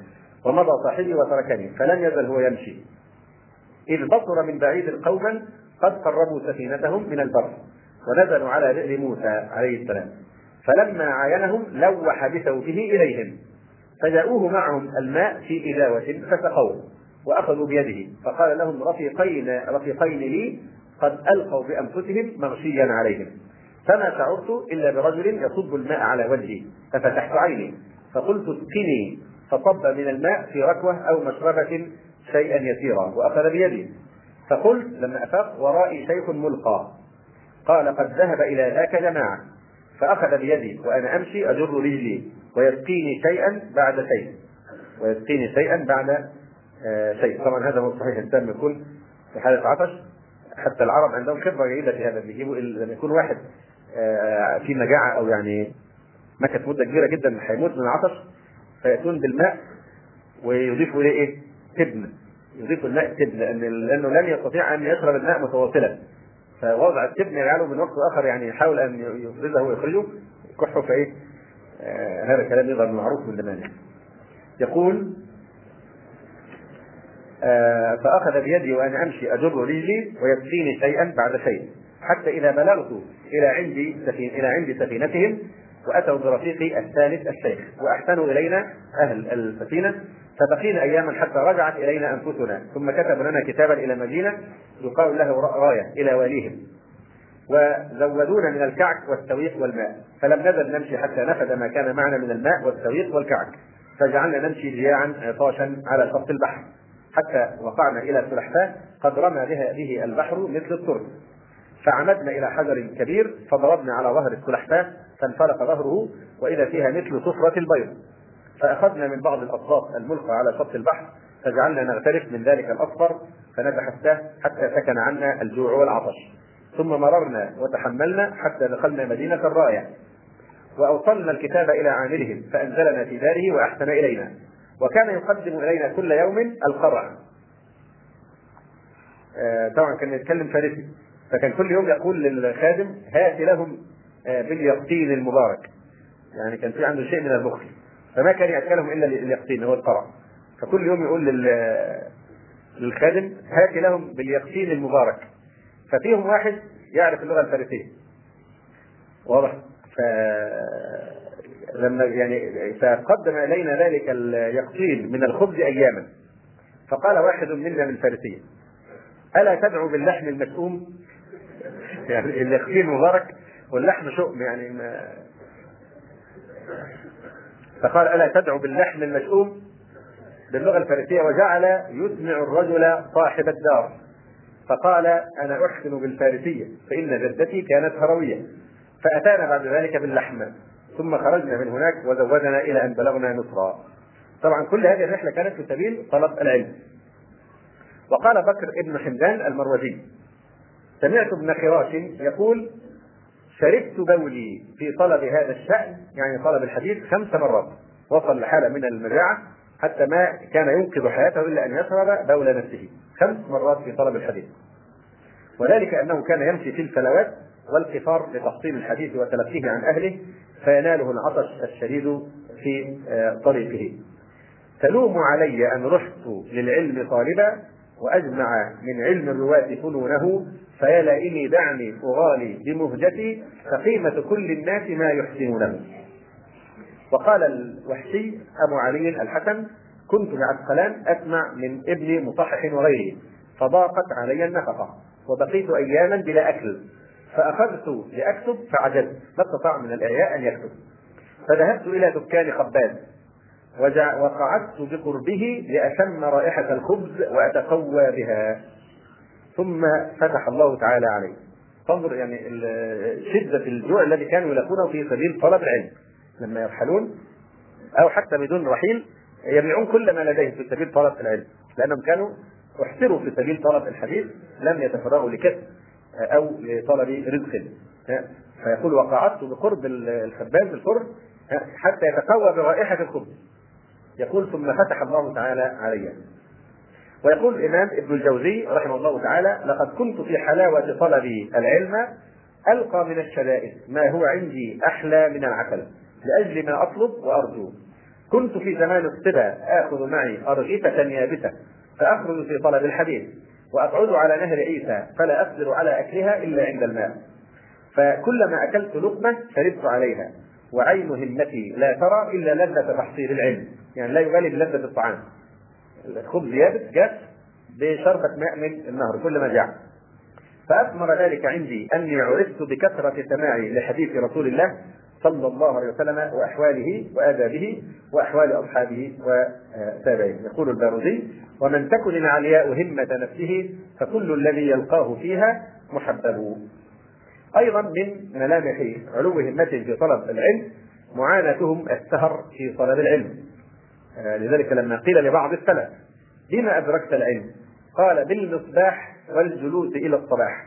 ومضى صاحبي وتركني. فلم يزل هو يمشي. إذ بصر من بعيد قوما قد قربوا سفينتهم من البر. ونزلوا على بئر موسى عليه السلام. فلما عاينهم لوح بثوبه إليهم. فجاءوه معهم الماء في إداوة فسقوه وأخذوا بيده. فقال لهم رفيقين رفيقين لي قد ألقوا بأنفسهم مغشيا عليهم. فما شعرت إلا برجل يصب الماء على وجهي. ففتحت عيني. فقلت اسقني. فصب من الماء في ركوة أو مشربة شيئا يسيرا وأخذ بيدي. فقلت لما أفاق ورائي شيخ ملقى. قال قد ذهب إلى ذاك جماعة فأخذ بيدي وأنا أمشي أجر رجلي ويسقيني شيئا بعد شيء ويسقيني شيئا بعد آه، شيء. طبعا هذا هو الصحيح التام يكون في حالة عطش. حتى العرب عندهم خبرة جيدة في هذا بيجيبوا لما يكون واحد آه، في مجاعة أو يعني مكث مدة كبيرة جدا هيموت من العطش فيأتون بالماء ويضيفوا إليه إيه؟ تبن. يضيفوا الماء تبن لأن لأنه لن يستطيع أن يشرب الماء متواصلا. فوضع التبن يجعله من وقت آخر يعني يحاول أن يفرزه ويخرجه كحه فإيه آه هذا الكلام يظهر معروف من زمان. يقول آه فأخذ بيدي وأنا أمشي أجر رجلي ويكفيني شيئا بعد شيء حتى إذا بلغت إلى عندي سفين إلى عند سفينتهم وأتوا برفيقي الثالث الشيخ وأحسنوا إلينا أهل السفينة. فبقينا أياما حتى رجعت إلينا أنفسنا ثم كتب لنا كتابا إلى مدينة يقال له راية إلى واليهم. وزودونا من الكعك والسويق والماء فلم نزل نمشي حتى نفد ما كان معنا من الماء والسويق والكعك. فجعلنا نمشي جياعا عطاشا على شط البحر. حتى وقعنا إلى سلحفاة قد رمى بها به البحر مثل الترس فعمدنا إلى حجر كبير فضربنا على ظهر السلحفاة فانفلق ظهره وإذا فيها مثل صفره البيض. فأخذنا من بعض الاصوات الملقى على شط البحر فجعلنا نغترف من ذلك الأصفر فنزح السهم حتى سكن عنا الجوع والعطش. ثم مررنا وتحملنا حتى دخلنا مدينة الراية. وأوصلنا الكتاب إلى عاملهم فأنزلنا في داره وأحسن إلينا. وكان يقدم إلينا كل يوم القرع. آه طبعا كان يتكلم فارسي. فكان كل يوم يقول للخادم هات لهم آه باليقطين المبارك. يعني كان في عنده شيء من البخل فما كان يأكلهم إلا اليقطين هو القرع. فكل يوم يقول للخادم هات لهم باليقطين المبارك. ففيهم واحد يعرف اللغة الفارسية. واضح؟ ف لما يعني فقدم الينا ذلك اليقطين من الخبز أياما. فقال واحد منا من الفارسيه ألا تدعو باللحم المسؤوم؟ يعني اليقطين مبارك واللحم شؤم يعني ما فقال ألا تدعو باللحم المشؤوم باللغة الفارسية؟ وجعل يسمع الرجل صاحب الدار. فقال أنا أحسن بالفارسية فإن جدتي كانت هروية. فأتانا بعد ذلك باللحم. ثم خرجنا من هناك وزودنا إلى أن بلغنا مصر طبعا كل هذه الرحلة كانت في سبيل طلب العلم. وقال بكر ابن حمدان المروزي سمعت ابن خراش يقول شربت بولي في طلب هذا الشأن يعني طلب الحديث خمس مرات وصل لحالة من المجاعة حتى ما كان ينقذ حياته إلا أن يشرب بول نفسه. خمس مرات في طلب الحديث. وذلك أنه كان يمشي في الفلوات والقفار لتحصيل الحديث وتلقيه عن أهله فيناله العطش الشديد في طريقه. تلوم علي أن رحت للعلم طالبا وأجمع من علم الرواة فنونه فيا لئني دعني أغالي بمهجتي فقيمة كل الناس ما يحسنونه. وقال الوحشي أبو علي الحسن كنت بعسقلان أسمع من ابن مصحح وغيره فضاقت علي النفقة وبقيت أياما بلا أكل فأخذت لأكتب فعجزت ما استطاع من الإعياء أن يكتب. فذهبت إلى دكان خباز وقعدت بقربه لأشم رائحة الخبز وأتقوى بها. ثم فتح الله تعالى عليه. تنظر يعني شدة الجوع الذي كانوا يلاقونه في سبيل طلب العلم. لما يرحلون أو حتى بدون رحيل يبيعون كل ما لديهم في سبيل طلب العلم. لأنهم كانوا احسروا في سبيل طلب الحديث لم يتفرغوا لكسب أو لطلب رزق. فيقول وقعدت بقرب الخباز الفرن حتى يتقوى برائحة الخبز. يقول ثم فتح الله تعالى علي. ويقول الإمام ابن الجوزي رحمه الله تعالى لقد كنت في حلاوة طلبي العلم ألقى من الشدائد ما هو عندي أحلى من العسل لأجل ما أطلب وأرجو. كنت في زمان الصبا آخذ معي أرغفة يابسة فأخرج في طلب الحديث وأقعد على نهر عيسى فلا أقدر على أكلها إلا عند الماء. فكلما أكلت لقمة شربت عليها. وعين همتي لا ترى إلا لذة تحصيل العلم. يعني لا يبالي بلذة الطعام. الخبز يابس جاف بشربة ماء من النهر كلما جاع. فأثمر ذلك عندي أني عرفت بكثرة سماعي لحديث رسول الله صلى الله عليه وسلم وأحواله وآدابه وأحوال أصحابه وتابعيه. يقول الباروزي ومن تكن العلياء همة نفسه فكل الذي يلقاه فيها محبب أيضا من ملامح علو همتهم في طلب العلم معاناتهم السهر في طلب العلم. آه، لذلك لما قيل لبعض السلف بما أدركت العلم؟ قال بالمصباح والجلوس إلى الصباح.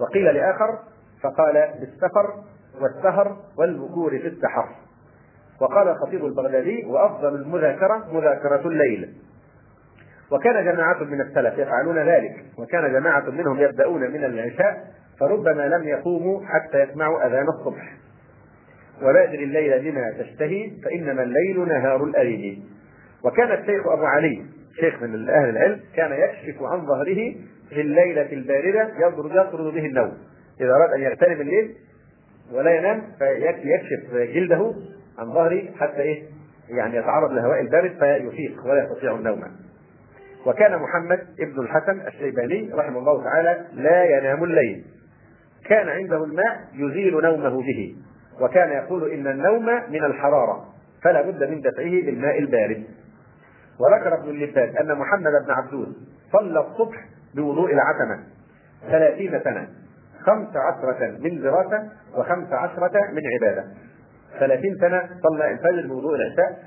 وقيل لآخر فقال بالسفر والسهر والبكور في السحر. وقال الخطيب البغدادي وأفضل المذاكرة مذاكرة الليل. وكان جماعة من السلف يفعلون ذلك وكان جماعة منهم يبدأون من العشاء فربما لم يقوموا حتى يسمعوا أذان الصبح. وبادر الليل بما تشتهي فإنما الليل نهار الأريج وكان الشيخ أبو علي شيخ من أهل العلم كان يكشف عن ظهره في الليلة الباردة يطرد به النوم. إذا أراد أن يغتنم الليل ولا ينام فيكشف جلده عن ظهره حتى إيه؟ يعني يتعرض للهواء البارد فيفيق ولا يستطيع النوم. وكان محمد ابن الحسن الشيباني رحمه الله تعالى لا ينام الليل. كان عنده الماء يزيل نومه به وكان يقول إن النوم من الحرارة فلا بد من دفعه بالماء البارد. وذكر ابن اللباد أن محمد بن عبدون صلى الصبح بوضوء العتمة ثلاثين سنة خمس عشرة من دراسة وخمس عشرة من عبادة. ثلاثين سنة صلى الفجر بوضوء العشاء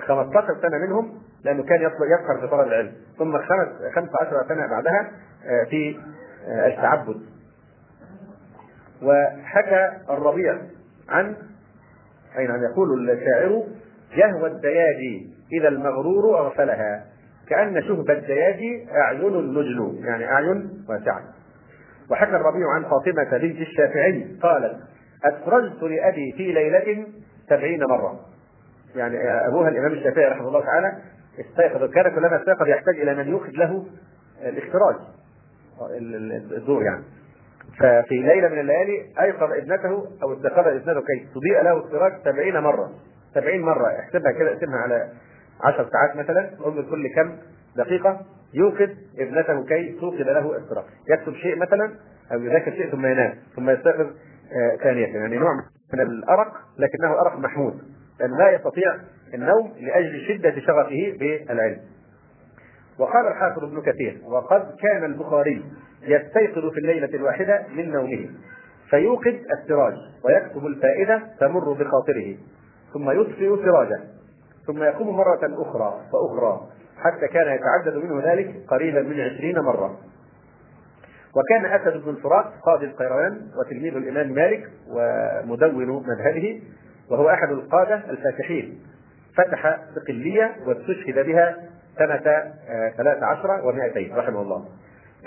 15 سنة منهم لأنه كان يفخر في طلب العلم. ثم خمس 15 سنة بعدها آه، في آه، التعبد. وحكى الربيع عن أي نعم يقول الشاعر يهوى الدياجي إذا المغرور أغفلها. كأن شهب الدياجي أعين النجل يعني أعين واسعة. وحكى الربيع عن فاطمة بنت الشافعي قالت أسرجت لأبي في ليلة سبعين مرة. يعني أبوها الإمام الشافعي رحمه الله تعالى استيقظ كان كلما استيقظ يحتاج إلى من يوقظ له الاختراج الدور يعني. ففي ليلة من الليالي أيقظ ابنته أو استيقظ ابنته كي تضيء له السراج سبعين مرة. سبعين مرة. احسبها كده اقسمها على عشر ساعات مثلا. انظر كل كم دقيقة. يوقظ ابنته كي توقظ له السراج يكتب شيء مثلا أو يذاكر شيء ثم ينام ثم يستيقظ آه ثانية يعني نوع من الأرق لكنه أرق محمود. لأنه لا يستطيع النوم لأجل شدة شغفه بالعلم. وقال الحافظ ابن كثير وقد كان البخاري يستيقظ في الليلة الواحدة من نومه فيوقد السراج ويكتب الفائدة تمر بخاطره ثم يطفئ سراجه ثم يقوم مرة أخرى وأخرى حتى كان يتعدد منه ذلك قريبا من عشرين مرة. وكان أسد بن الفرات قاضي القيروان وتلميذ الإمام مالك ومدون مذهبه وهو أحد القادة الفاتحين. فتح صقلية واستشهد بها سنة 13 آه، و200 رحمه الله.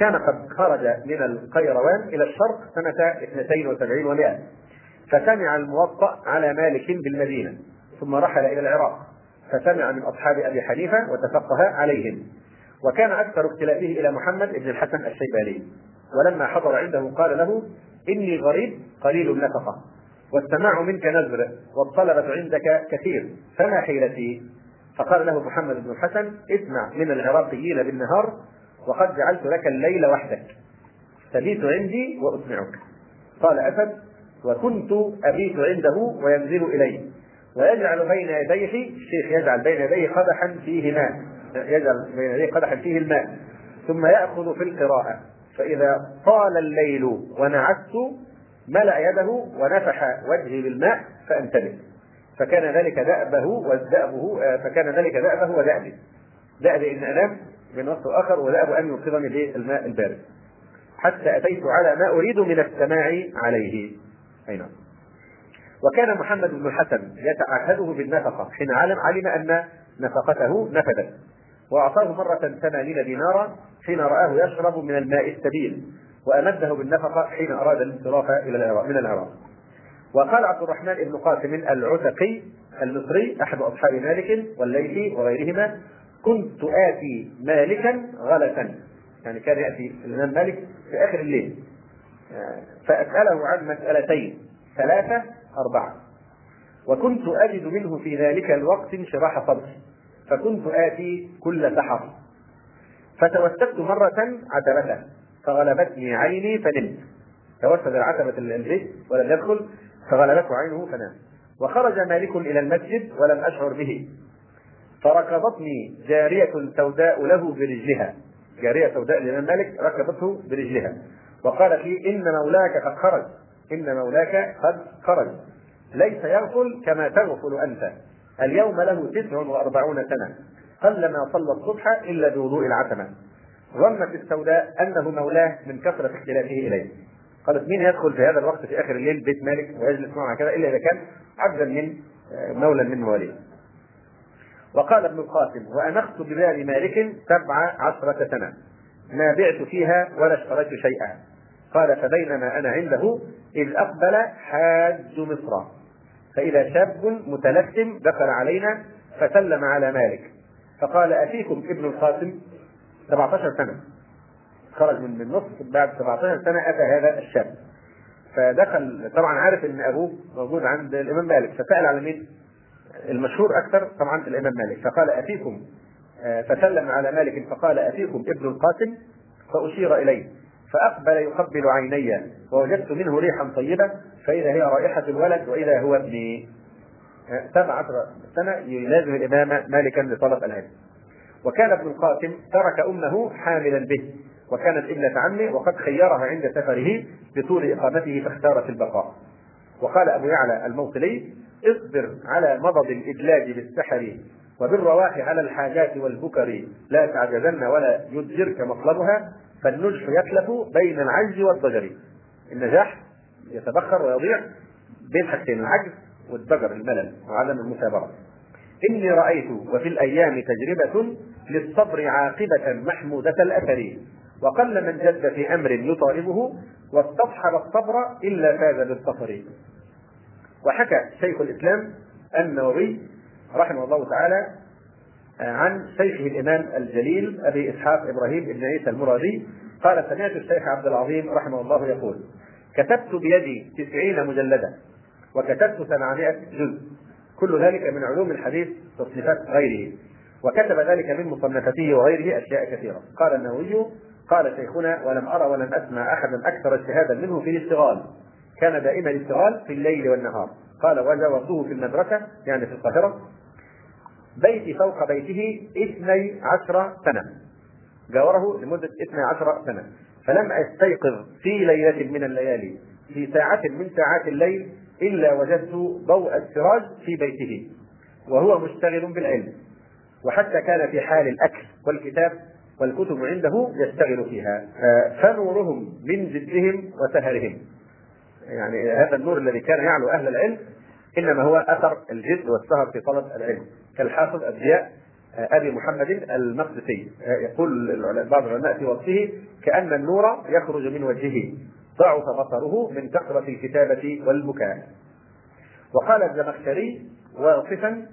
كان قد خرج من القيروان إلى الشرق سنة 72 و100 فسمع الموطأ على مالك بالمدينة ثم رحل إلى العراق فسمع من أصحاب أبي حنيفة وتفقه عليهم وكان أكثر اختلافه إلى محمد بن الحسن الشيباني ولما حضر عنده قال له إني غريب قليل النفقة والسماع منك نذر والطلبة عندك كثير فما حيلتي فقال له محمد بن الحسن اسمع من العراقيين بالنهار وقد جعلت لك الليل وحدك. تبيت عندي وأسمعك. قال أسد وكنت أبيت عنده وينزل إلي. ويجعل بين يديه الشيخ يجعل بين يديه قدحا فيه ماء. يجعل بين يديه قدحا فيه الماء. ثم يأخذ في القراءة. فإذا طال الليل ونعست ملأ يده ونفح وجهي بالماء فأنتبه. فكان ذلك دأبه ودأبه فكان ذلك دأبه ودأبه دأب إن أنام من وقت آخر ودأب أن يوقظني بالماء البارد. حتى أتيت على ما أريد من السماع عليه. أي نعم. وكان محمد بن الحسن يتعهده بالنفقة. حين علم علم أن نفقته نفدت. وأعطاه مرة ثمانين دينارا حين رآه يشرب من الماء السبيل وأمده بالنفقة حين أراد الانصراف إلى العراق من العراق. وقال عبد الرحمن بن قاسم العتقي المصري أحد أصحاب مالك والليثي وغيرهما كنت آتي مالكا غلسا يعني كان يأتي الإمام مالك في آخر الليل. فأسأله عن مسألتين ثلاثة أربعة. وكنت أجد منه في ذلك الوقت انشراح صدري. فكنت آتي كل سحر. فتوسدت مرة عتبته فغلبتني عيني فنمت. توسد عتبة البيت ولم يدخل فغلبته عينه فنام. وخرج مالك إلى المسجد ولم أشعر به. فركضتني جارية سوداء له برجلها. جارية سوداء للإمام مالك ركضته برجلها. وقالت لي إن مولاك قد خرج. إن مولاك قد خرج. ليس يغفل كما تغفل أنت. اليوم له تسع وأربعون سنة. قلما صلى الصبح إلا بوضوء العتمة. ظنت السوداء أنه مولاه من كثرة اختلافه إليه. قالت مين يدخل في هذا الوقت في آخر الليل بيت مالك ويجلس معه كذا إلا إذا كان عبدا من آه، مولى من مواليه. وقال ابن القاسم وأنخت بباب مالك سبع عشرة سنة. ما بعت فيها ولا اشتريت شيئا. قال فبينما أنا عنده إذ أقبل حاج مصر. فإذا شاب متلثم دخل علينا فسلم على مالك. فقال أفيكم ابن القاسم؟ 17 سنة. خرج من النص بعد 17 سنة أتى هذا الشاب. فدخل طبعا عارف إن أبوه موجود عند الإمام مالك. فسأل على مين؟ المشهور أكثر طبعا الإمام مالك. فقال أتيكم آه، فسلم على مالك فقال أتيكم ابن القاسم فأشير إليه فأقبل يقبل عيني ووجدت منه ريحا طيبة فإذا هي رائحة الولد وإذا هو ابني آه، سبع عشر سنة يلازم الإمام مالكا لطلب العلم. وكان ابن القاسم ترك أمه حاملا به وكانت ابنة عمه وقد خيرها عند سفره بطول إقامته فاختارت البقاء. وقال أبو يعلى الموصلي اصبر على مضض الإدلاج بالسحر وبالرواح على الحاجات والبكر. لا تعجزن ولا يضجرك مطلبها فالنجح يتلف بين العجز والضجر. النجاح يتبخر ويضيع بين حاجتين العجز والضجر الملل وعدم المثابرة. إني رأيت وفي الأيام تجربة للصبر عاقبة محمودة الأثر. وقل من جد في أمر يطالبه واستصحب الصبر إلا فاز بالسفر وحكى شيخ الإسلام النووي رحمه الله تعالى عن شيخه الإمام الجليل أبي إسحاق إبراهيم بن عيسى المرادي قال سمعت الشيخ عبد العظيم رحمه الله يقول كتبت بيدي تسعين مجلدا وكتبت ثمانمائة جزء كل ذلك من علوم الحديث تصنيفات غيره وكتب ذلك من مصنفاته وغيره أشياء كثيرة. قال النووي قال شيخنا ولم أرى ولم أسمع أحدا أكثر اجتهادا منه في الاشتغال كان دائما الاشتغال في الليل والنهار. قال وجاوزته في المدرسة يعني في القاهرة. بيتي فوق بيته اثني عشر سنة. جاوره لمدة اثني عشر سنة. فلم أستيقظ في ليلة من الليالي في ساعة من ساعات الليل إلا وجدت ضوء السراج في بيته وهو مشتغل بالعلم. وحتى كان في حال الأكل والكتاب والكتب عنده يشتغل فيها. فنورهم من جدهم وسهرهم. يعني هذا النور الذي كان يعلو أهل العلم إنما هو أثر الجد والسهر في طلب العلم. كالحافظ الضياء أبي محمد المقدسي. يقول بعض العلماء في وصفه كأن النور يخرج من وجهه ضعف بصره من كثره الكتابة والبكاء. وقال الزمخشري واصفا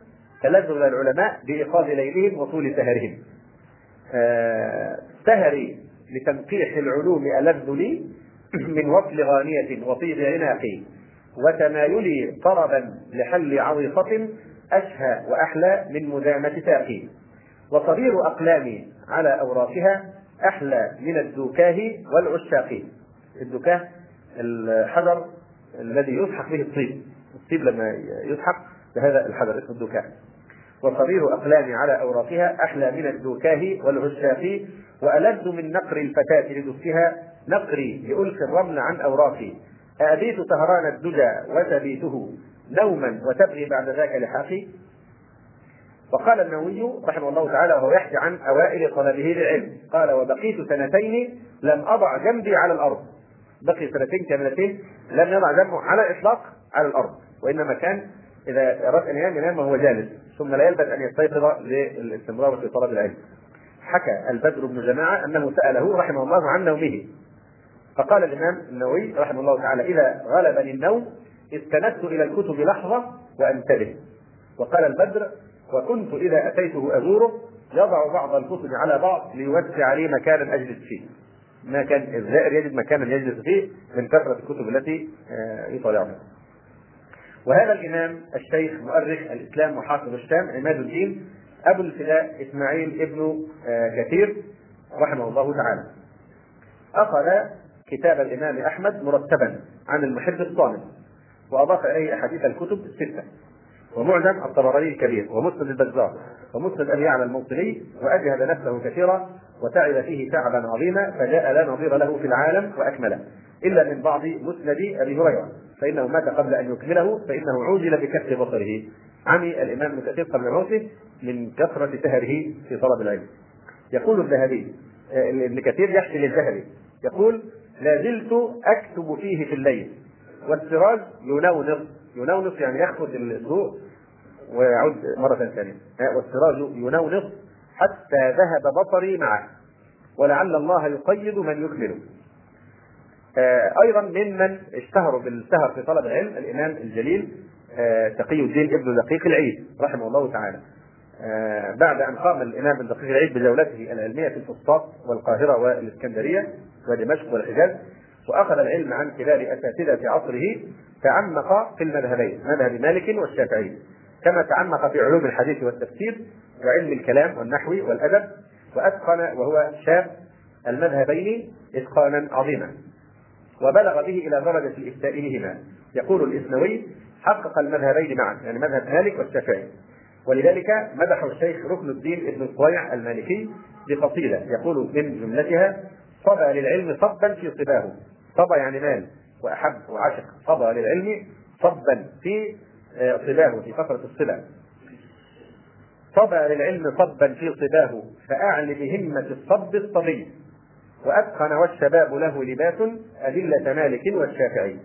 تلذذ العلماء بإيقاظ ليلهم وطول سهرهم. سهري لتنقيح العلوم ألذ لي؟ من وصل غانية وطيب عناقي وتمايلي طربا لحل عويصة أشهى وأحلى من مدامة ساقي. وصرير أقلامي على أوراقها أحلى من الدوكاه والعشاق. الدكاه الحجر الذي يسحق به الطيب. الطيب لما يسحق بهذا الحجر اسمه الدكاه. وصرير أقلامي على أوراقها أحلى من الدوكاه والعشاق وألذ من نقر الفتاة لدفها نقري لألقي الرمل عن أوراقي. أبيت سهران الدجى وتبيته نوما وتبغي بعد ذاك لحاقي وقال النووي رحمه الله تعالى وهو يحكي عن أوائل طلبه للعلم. قال وبقيت سنتين لم أضع جنبي على الأرض. بقي سنتين كاملتين لم يضع جنبه على الإطلاق على الأرض. وإنما كان إذا أراد أن ينام ينام وهو جالس. ثم لا يلبث أن يستيقظ للاستمرار في طلب العلم. حكى البدر بن جماعة أنه سأله رحمه الله عن نومه. فقال الإمام النووي رحمه الله تعالى إذا غلبني النوم استندت إلى الكتب لحظة وأنتبه. وقال البدر وكنت إذا أتيته أزوره يضع بعض الكتب على بعض ليوسع لي مكانا أجلس فيه. ما كان الزائر يجد مكانا يجلس فيه من كثرة الكتب التي آه، يطالعها. وهذا الإمام الشيخ مؤرخ الإسلام وحافظ الشام عماد الدين أبو الفداء إسماعيل ابن آه، كثير رحمه الله تعالى. أخذ كتاب الإمام أحمد مرتبا عن المحب الصامت وأضاف إليه أحاديث الكتب الستة ومعجم الطبراني الكبير ومسند البزار ومسند ابي يعلى الموصلي وأجهد نفسه كثيرا وتعب فيه تعبا عظيما فجاء لا نظير له في العالم وأكمله إلا من بعض مسند أبي هريرة فإنه مات قبل أن يكمله فإنه عوجل بكف بصره. عمي الإمام ابن كثير قبل موته من كثرة سهره في طلب العلم. يقول الذهبي آه، ابن كثير يحكي للذهبي يقول لا زلت أكتب فيه في الليل. والسراج ينونص ينونص يعني يخفت الضوء ويعود مرة ثانية. والسراج ينونص حتى ذهب بصري معه. ولعل الله يقيد من يكمله. آه، أيضا ممن اشتهروا بالسهر في طلب العلم الإمام الجليل آه، تقي الدين ابن دقيق العيد رحمه الله تعالى. آه، بعد أن قام الإمام ابن دقيق العيد بجولته العلمية في الفسطاط والقاهرة والإسكندرية ودمشق والحجاز واخذ العلم عن كبار أساتذة عصره تعمق في المذهبين مذهب مالك والشافعي. كما تعمق في علوم الحديث والتفسير وعلم الكلام والنحو والأدب وأتقن وهو شاب المذهبين إتقانا عظيما. وبلغ به إلى درجة الافتاء بهما يقول الاسنوي حقق المذهبين معا يعني مذهب مالك والشافعي. ولذلك مدح الشيخ ركن الدين ابن الصويع المالكي بقصيده يقول من جملتها صبى للعلم صبا في صباه. صبى يعني مال وأحب وعشق صبى للعلم صبا في آه، صباه في فترة الصبا. صبى للعلم صبا في صباه فأعل بهمة الصب الصبي. وأتقن والشباب له لباس أدلة مالك والشافعي.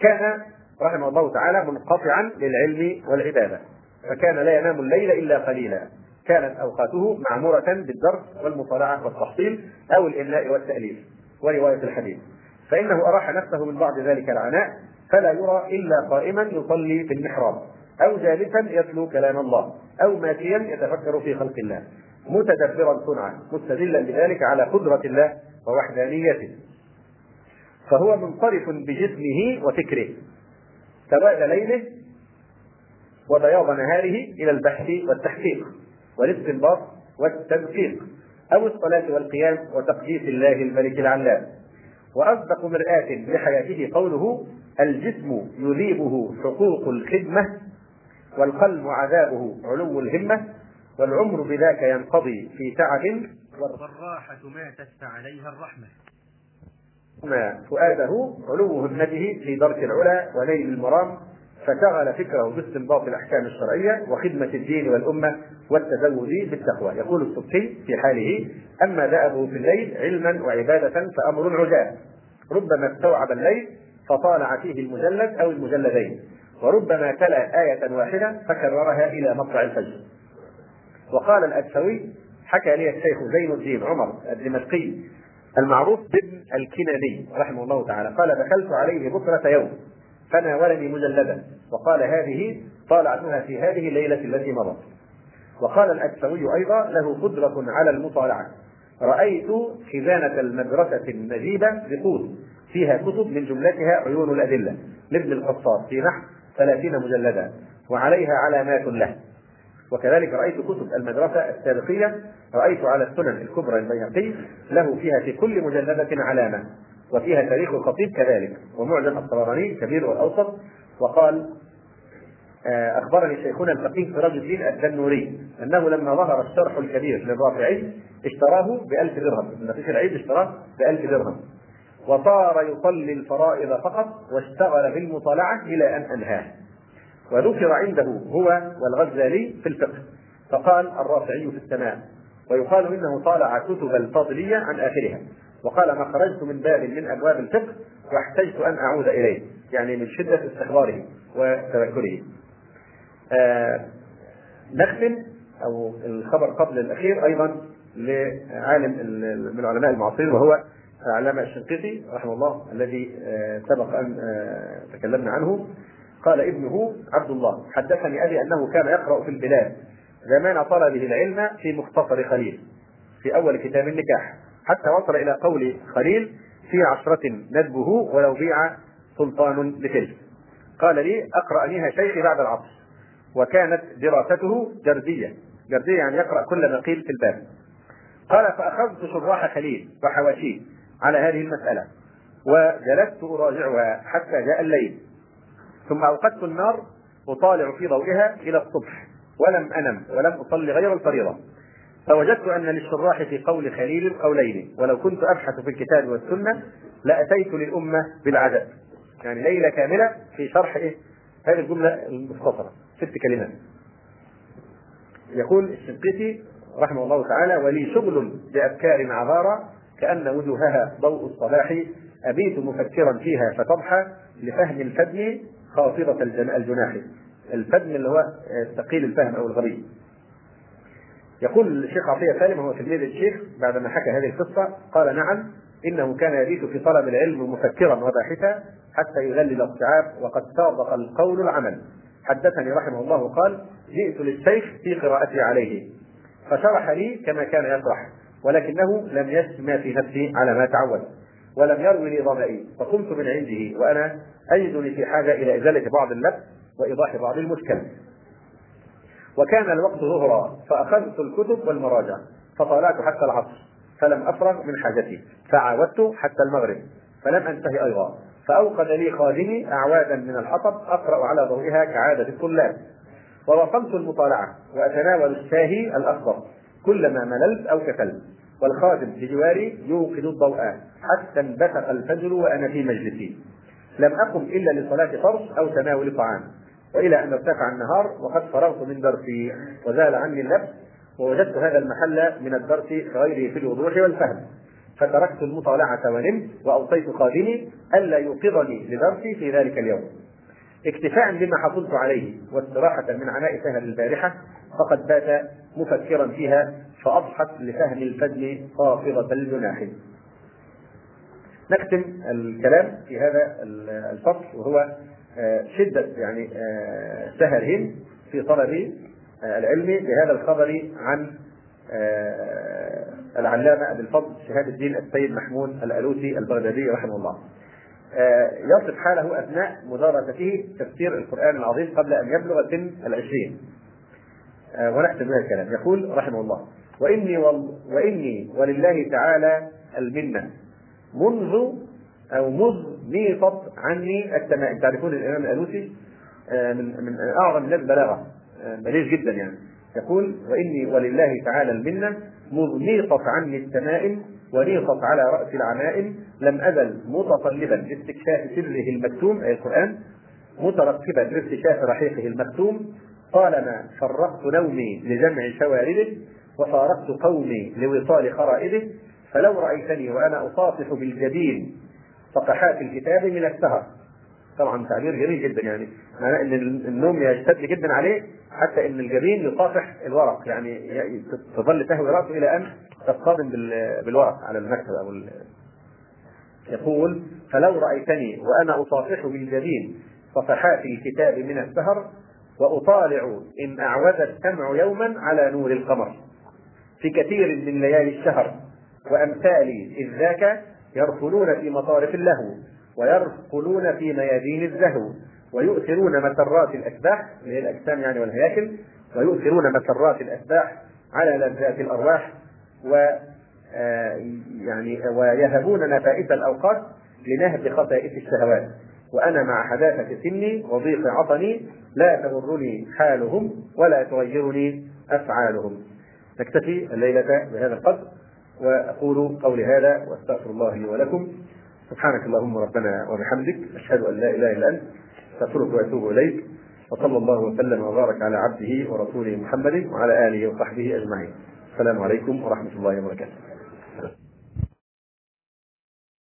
كان رحمه الله تعالى منقطعا للعلم والعبادة. فكان لا ينام الليل إلا قليلا. كانت أوقاته معمورة بالدرس والمطالعة والتحصيل أو الإملاء والتأليف ورواية الحديث. فإنه أراح نفسه من بعد ذلك العناء فلا يرى إلا قائما يصلي في المحراب أو جالسا يتلو كلام الله أو ماشيا يتفكر في خلق الله. متدبرا صنعا مستدلا بذلك على قدرة الله ووحدانيته. فهو منصرف بجسمه وفكره. سواد ليله وبياض نهاره إلى البحث والتحقيق. والاستنباط والتدقيق أو الصلاة والقيام وتقديس الله الملك العلام. وأصدق مرآة لحياته قوله الجسم يذيبه حقوق الخدمة والقلب عذابه علو الهمة والعمر بذاك ينقضي في تعب والراحة ماتت فعليها الرحمة. ما فؤاده علو همته في درك العلا ونيل المرام فشغل فكره باستنباط الأحكام الشرعية وخدمة الدين والأمة والتزود بالتقوى. يقول السبكي في حاله أما دأبه في الليل علما وعبادة فأمر عجاب. ربما استوعب الليل فطالع فيه المجلد أو المجلدين. وربما تلا آية واحدة فكررها إلى مطلع الفجر. وقال الأدسوي حكى لي الشيخ زين الدين عمر الدمشقي المعروف بابن الكندي رحمه الله تعالى. قال دخلت عليه بكرة يوم. فناولني مجلدا. وقال هذه طالعتها في هذه الليلة التي مضت. وقال الأكثوي أيضا له قدرة على المطالعة. رأيت خزانة المدرسة النجيبة بقود فيها كتب من جملتها عيون الأدلة. لابن القصاص في نحو ثلاثين مجلدا. وعليها علامات له. وكذلك رأيت كتب المدرسة السابقية رأيت على السنن الكبرى البيهقي له فيها في كل مجلدة علامة. وفيها تاريخ الخطيب كذلك ومعجم الطبراني الكبير والأوسط وقال آه، أخبرني شيخنا الفقيه سراج الدين الدنوري أنه لما ظهر الشرح الكبير للرافعي اشتراه بألف درهم ابن دقيق العيد اشتراه بألف درهم. وصار يصلي الفرائض فقط واشتغل بالمطالعة إلى أن أنهاه. وذكر عنده هو والغزالي في الفقه فقال الرافعي في السماء ويقال إنه طالع كتب الفاضلية عن آخرها. وقال ما خرجت من باب من أبواب الفقه واحتجت أن أعود إليه يعني من شدة استحضاره وتذكره. آه نختم أو الخبر قبل الأخير أيضا لعالم من العلماء المعاصرين وهو علامة الشنقيطي رحمه الله الذي آه سبق أن آه تكلمنا عنه قال ابنه عبد الله حدثني أبي أنه كان يقرأ في البلاد زمان طلبه العلم في مختصر خليل في أول كتاب النكاح حتى وصل إلى قول خليل في عشرة ندبه ولو بيع سلطان لتلك قال لي أقرأنيها شيخي بعد العصر. وكانت دراسته جردية جردية يعني يقرأ كل ما قيل في الباب. قال فأخذت شراح خليل وحواشيه على هذه المسألة وجلست أراجعها حتى جاء الليل. ثم أوقدت النار أطالع في ضوئها إلى الصبح ولم أنم ولم أصلي غير الفريضة. فوجدت أن للشراح في قول خليل قولين ولو كنت أبحث في الكتاب والسنة لأتيت للأمة بالعجب يعني ليلة كاملة في شرح إيه؟ هذه الجملة المختصرة ست كلمات. يقول الشنقيطي رحمه الله تعالى ولي شغل بأفكار عذارى كأن وجوهها ضوء الصباح أبيت مفكرا فيها فتضحى لفهم الفدن خافضة الجناح. الفدن اللي هو ثقيل الفهم أو الغبي. يقول الشيخ عطية سالم وهو تلميذ الشيخ بعدما حكى هذه القصة قال نعم إنه كان يبيت في طلب العلم مفكرا وباحثا حتى يذلل الصعاب وقد صادق القول العمل. حدثني رحمه الله قال جئت للشيخ في قراءتي عليه فشرح لي كما كان يشرح ولكنه لم يسمع في نفسي على ما تعود ولم يروي لي ظمئي فقمت من عنده وأنا أجدني في حاجة إلى إزالة بعض اللبس وإيضاح بعض المشكل. وكان الوقت ظهرا فأخذت الكتب والمراجع فطالعت حتى العصر فلم أفرغ من حاجتي فعاودت حتى المغرب فلم أنتهي أيضا فأوقد لي خادمي أعوادا من الحطب أقرأ على ضوئها كعادة الطلاب. وواصلت المطالعة وأتناول الشاهي الاخضر كلما مللت أو كسلت والخادم بجواري يوقد الضوء حتى انبثق الفجر وأنا في مجلسي. لم أقم إلا لصلاة فرض أو تناول طعام. وإلى أن ارتفع النهار وقد فرغت من درسي وزال عني اللبس ووجدت هذا المحل من الدرس كغيره في الوضوح والفهم. فتركت المطالعة ونمت وأوصيت خادمي ألا يوقظني لدرسي في ذلك اليوم. اكتفاء بما حصلت عليه واستراحة من عناء سهر البارحة فقد بات مفكرا فيها فأضحت لفهم الفجر خافضة الجناح. نختم الكلام في هذا الفصل وهو شدة يعني سهرهم في طلب العلم بهذا الخبر عن العلامة أبي الفضل شهاب الدين السيد محمود الألوسي البغدادي رحمه الله. يصف حاله أثناء مدارسته تفسير القرآن العظيم قبل أن يبلغ سن العشرين. ونختم بهذا الكلام. يقول رحمه الله وإني وإني ولله تعالى المنة منذ أو مذ ميطت عني التمائم تعرفون الإمام الألوسي من من أعظم الناس بلاغة بليغ جدا يعني. يقول وإني ولله تعالى المنة مذ نيطت عني التمائم ونيطت على رأس العمائم لم أزل متطلبا لاستكشاف سره المكتوم أي القرآن مترقبا لاستكشاف رحيقه المكتوم. طالما فرقت نومي لجمع شوارده وفارقت قومي لوصال خرائده فلو رأيتني وأنا أصافح بالجبين صفحات الكتاب من السهر. طبعا تعبير جميل جدا يعني معناه إن النوم يشتد جدا عليه حتى إن الجبين يصافح الورق يعني تظل تهوي رأسه إلى أن تصطدم بالورق على المكتب أو يقول فلو رأيتني وأنا اصافح بالجبين صفحات الكتاب من السهر وأطالع إن اعوز السمع يوما على نور القمر. في كثير من ليالي الشهر وأمثالي إذ ذاك يركلون في مطارف اللهو ويرقلون في ميادين الزهو ويؤثرون مسرات الاشباح اللي هي الأجسام يعني والهياكل ويؤثرون مسرات الاشباح على لذات الأرواح و يعني ويهبون نفائس الأوقات لنهب خسائس الشهوات. وأنا مع حداثة سني وضيق عطني لا تضرني حالهم ولا تغيرني أفعالهم. نكتفي الليلة بهذا القدر. وأقول قولي هذا وأستغفر الله لي ولكم. سبحانك اللهم ربنا وبحمدك أشهد أن لا إله إلا أنت أستغفرك وأتوب إليك. وصلى الله وسلم وبارك على عبده ورسوله محمد وعلى آله وصحبه أجمعين. السلام عليكم ورحمة الله وبركاته.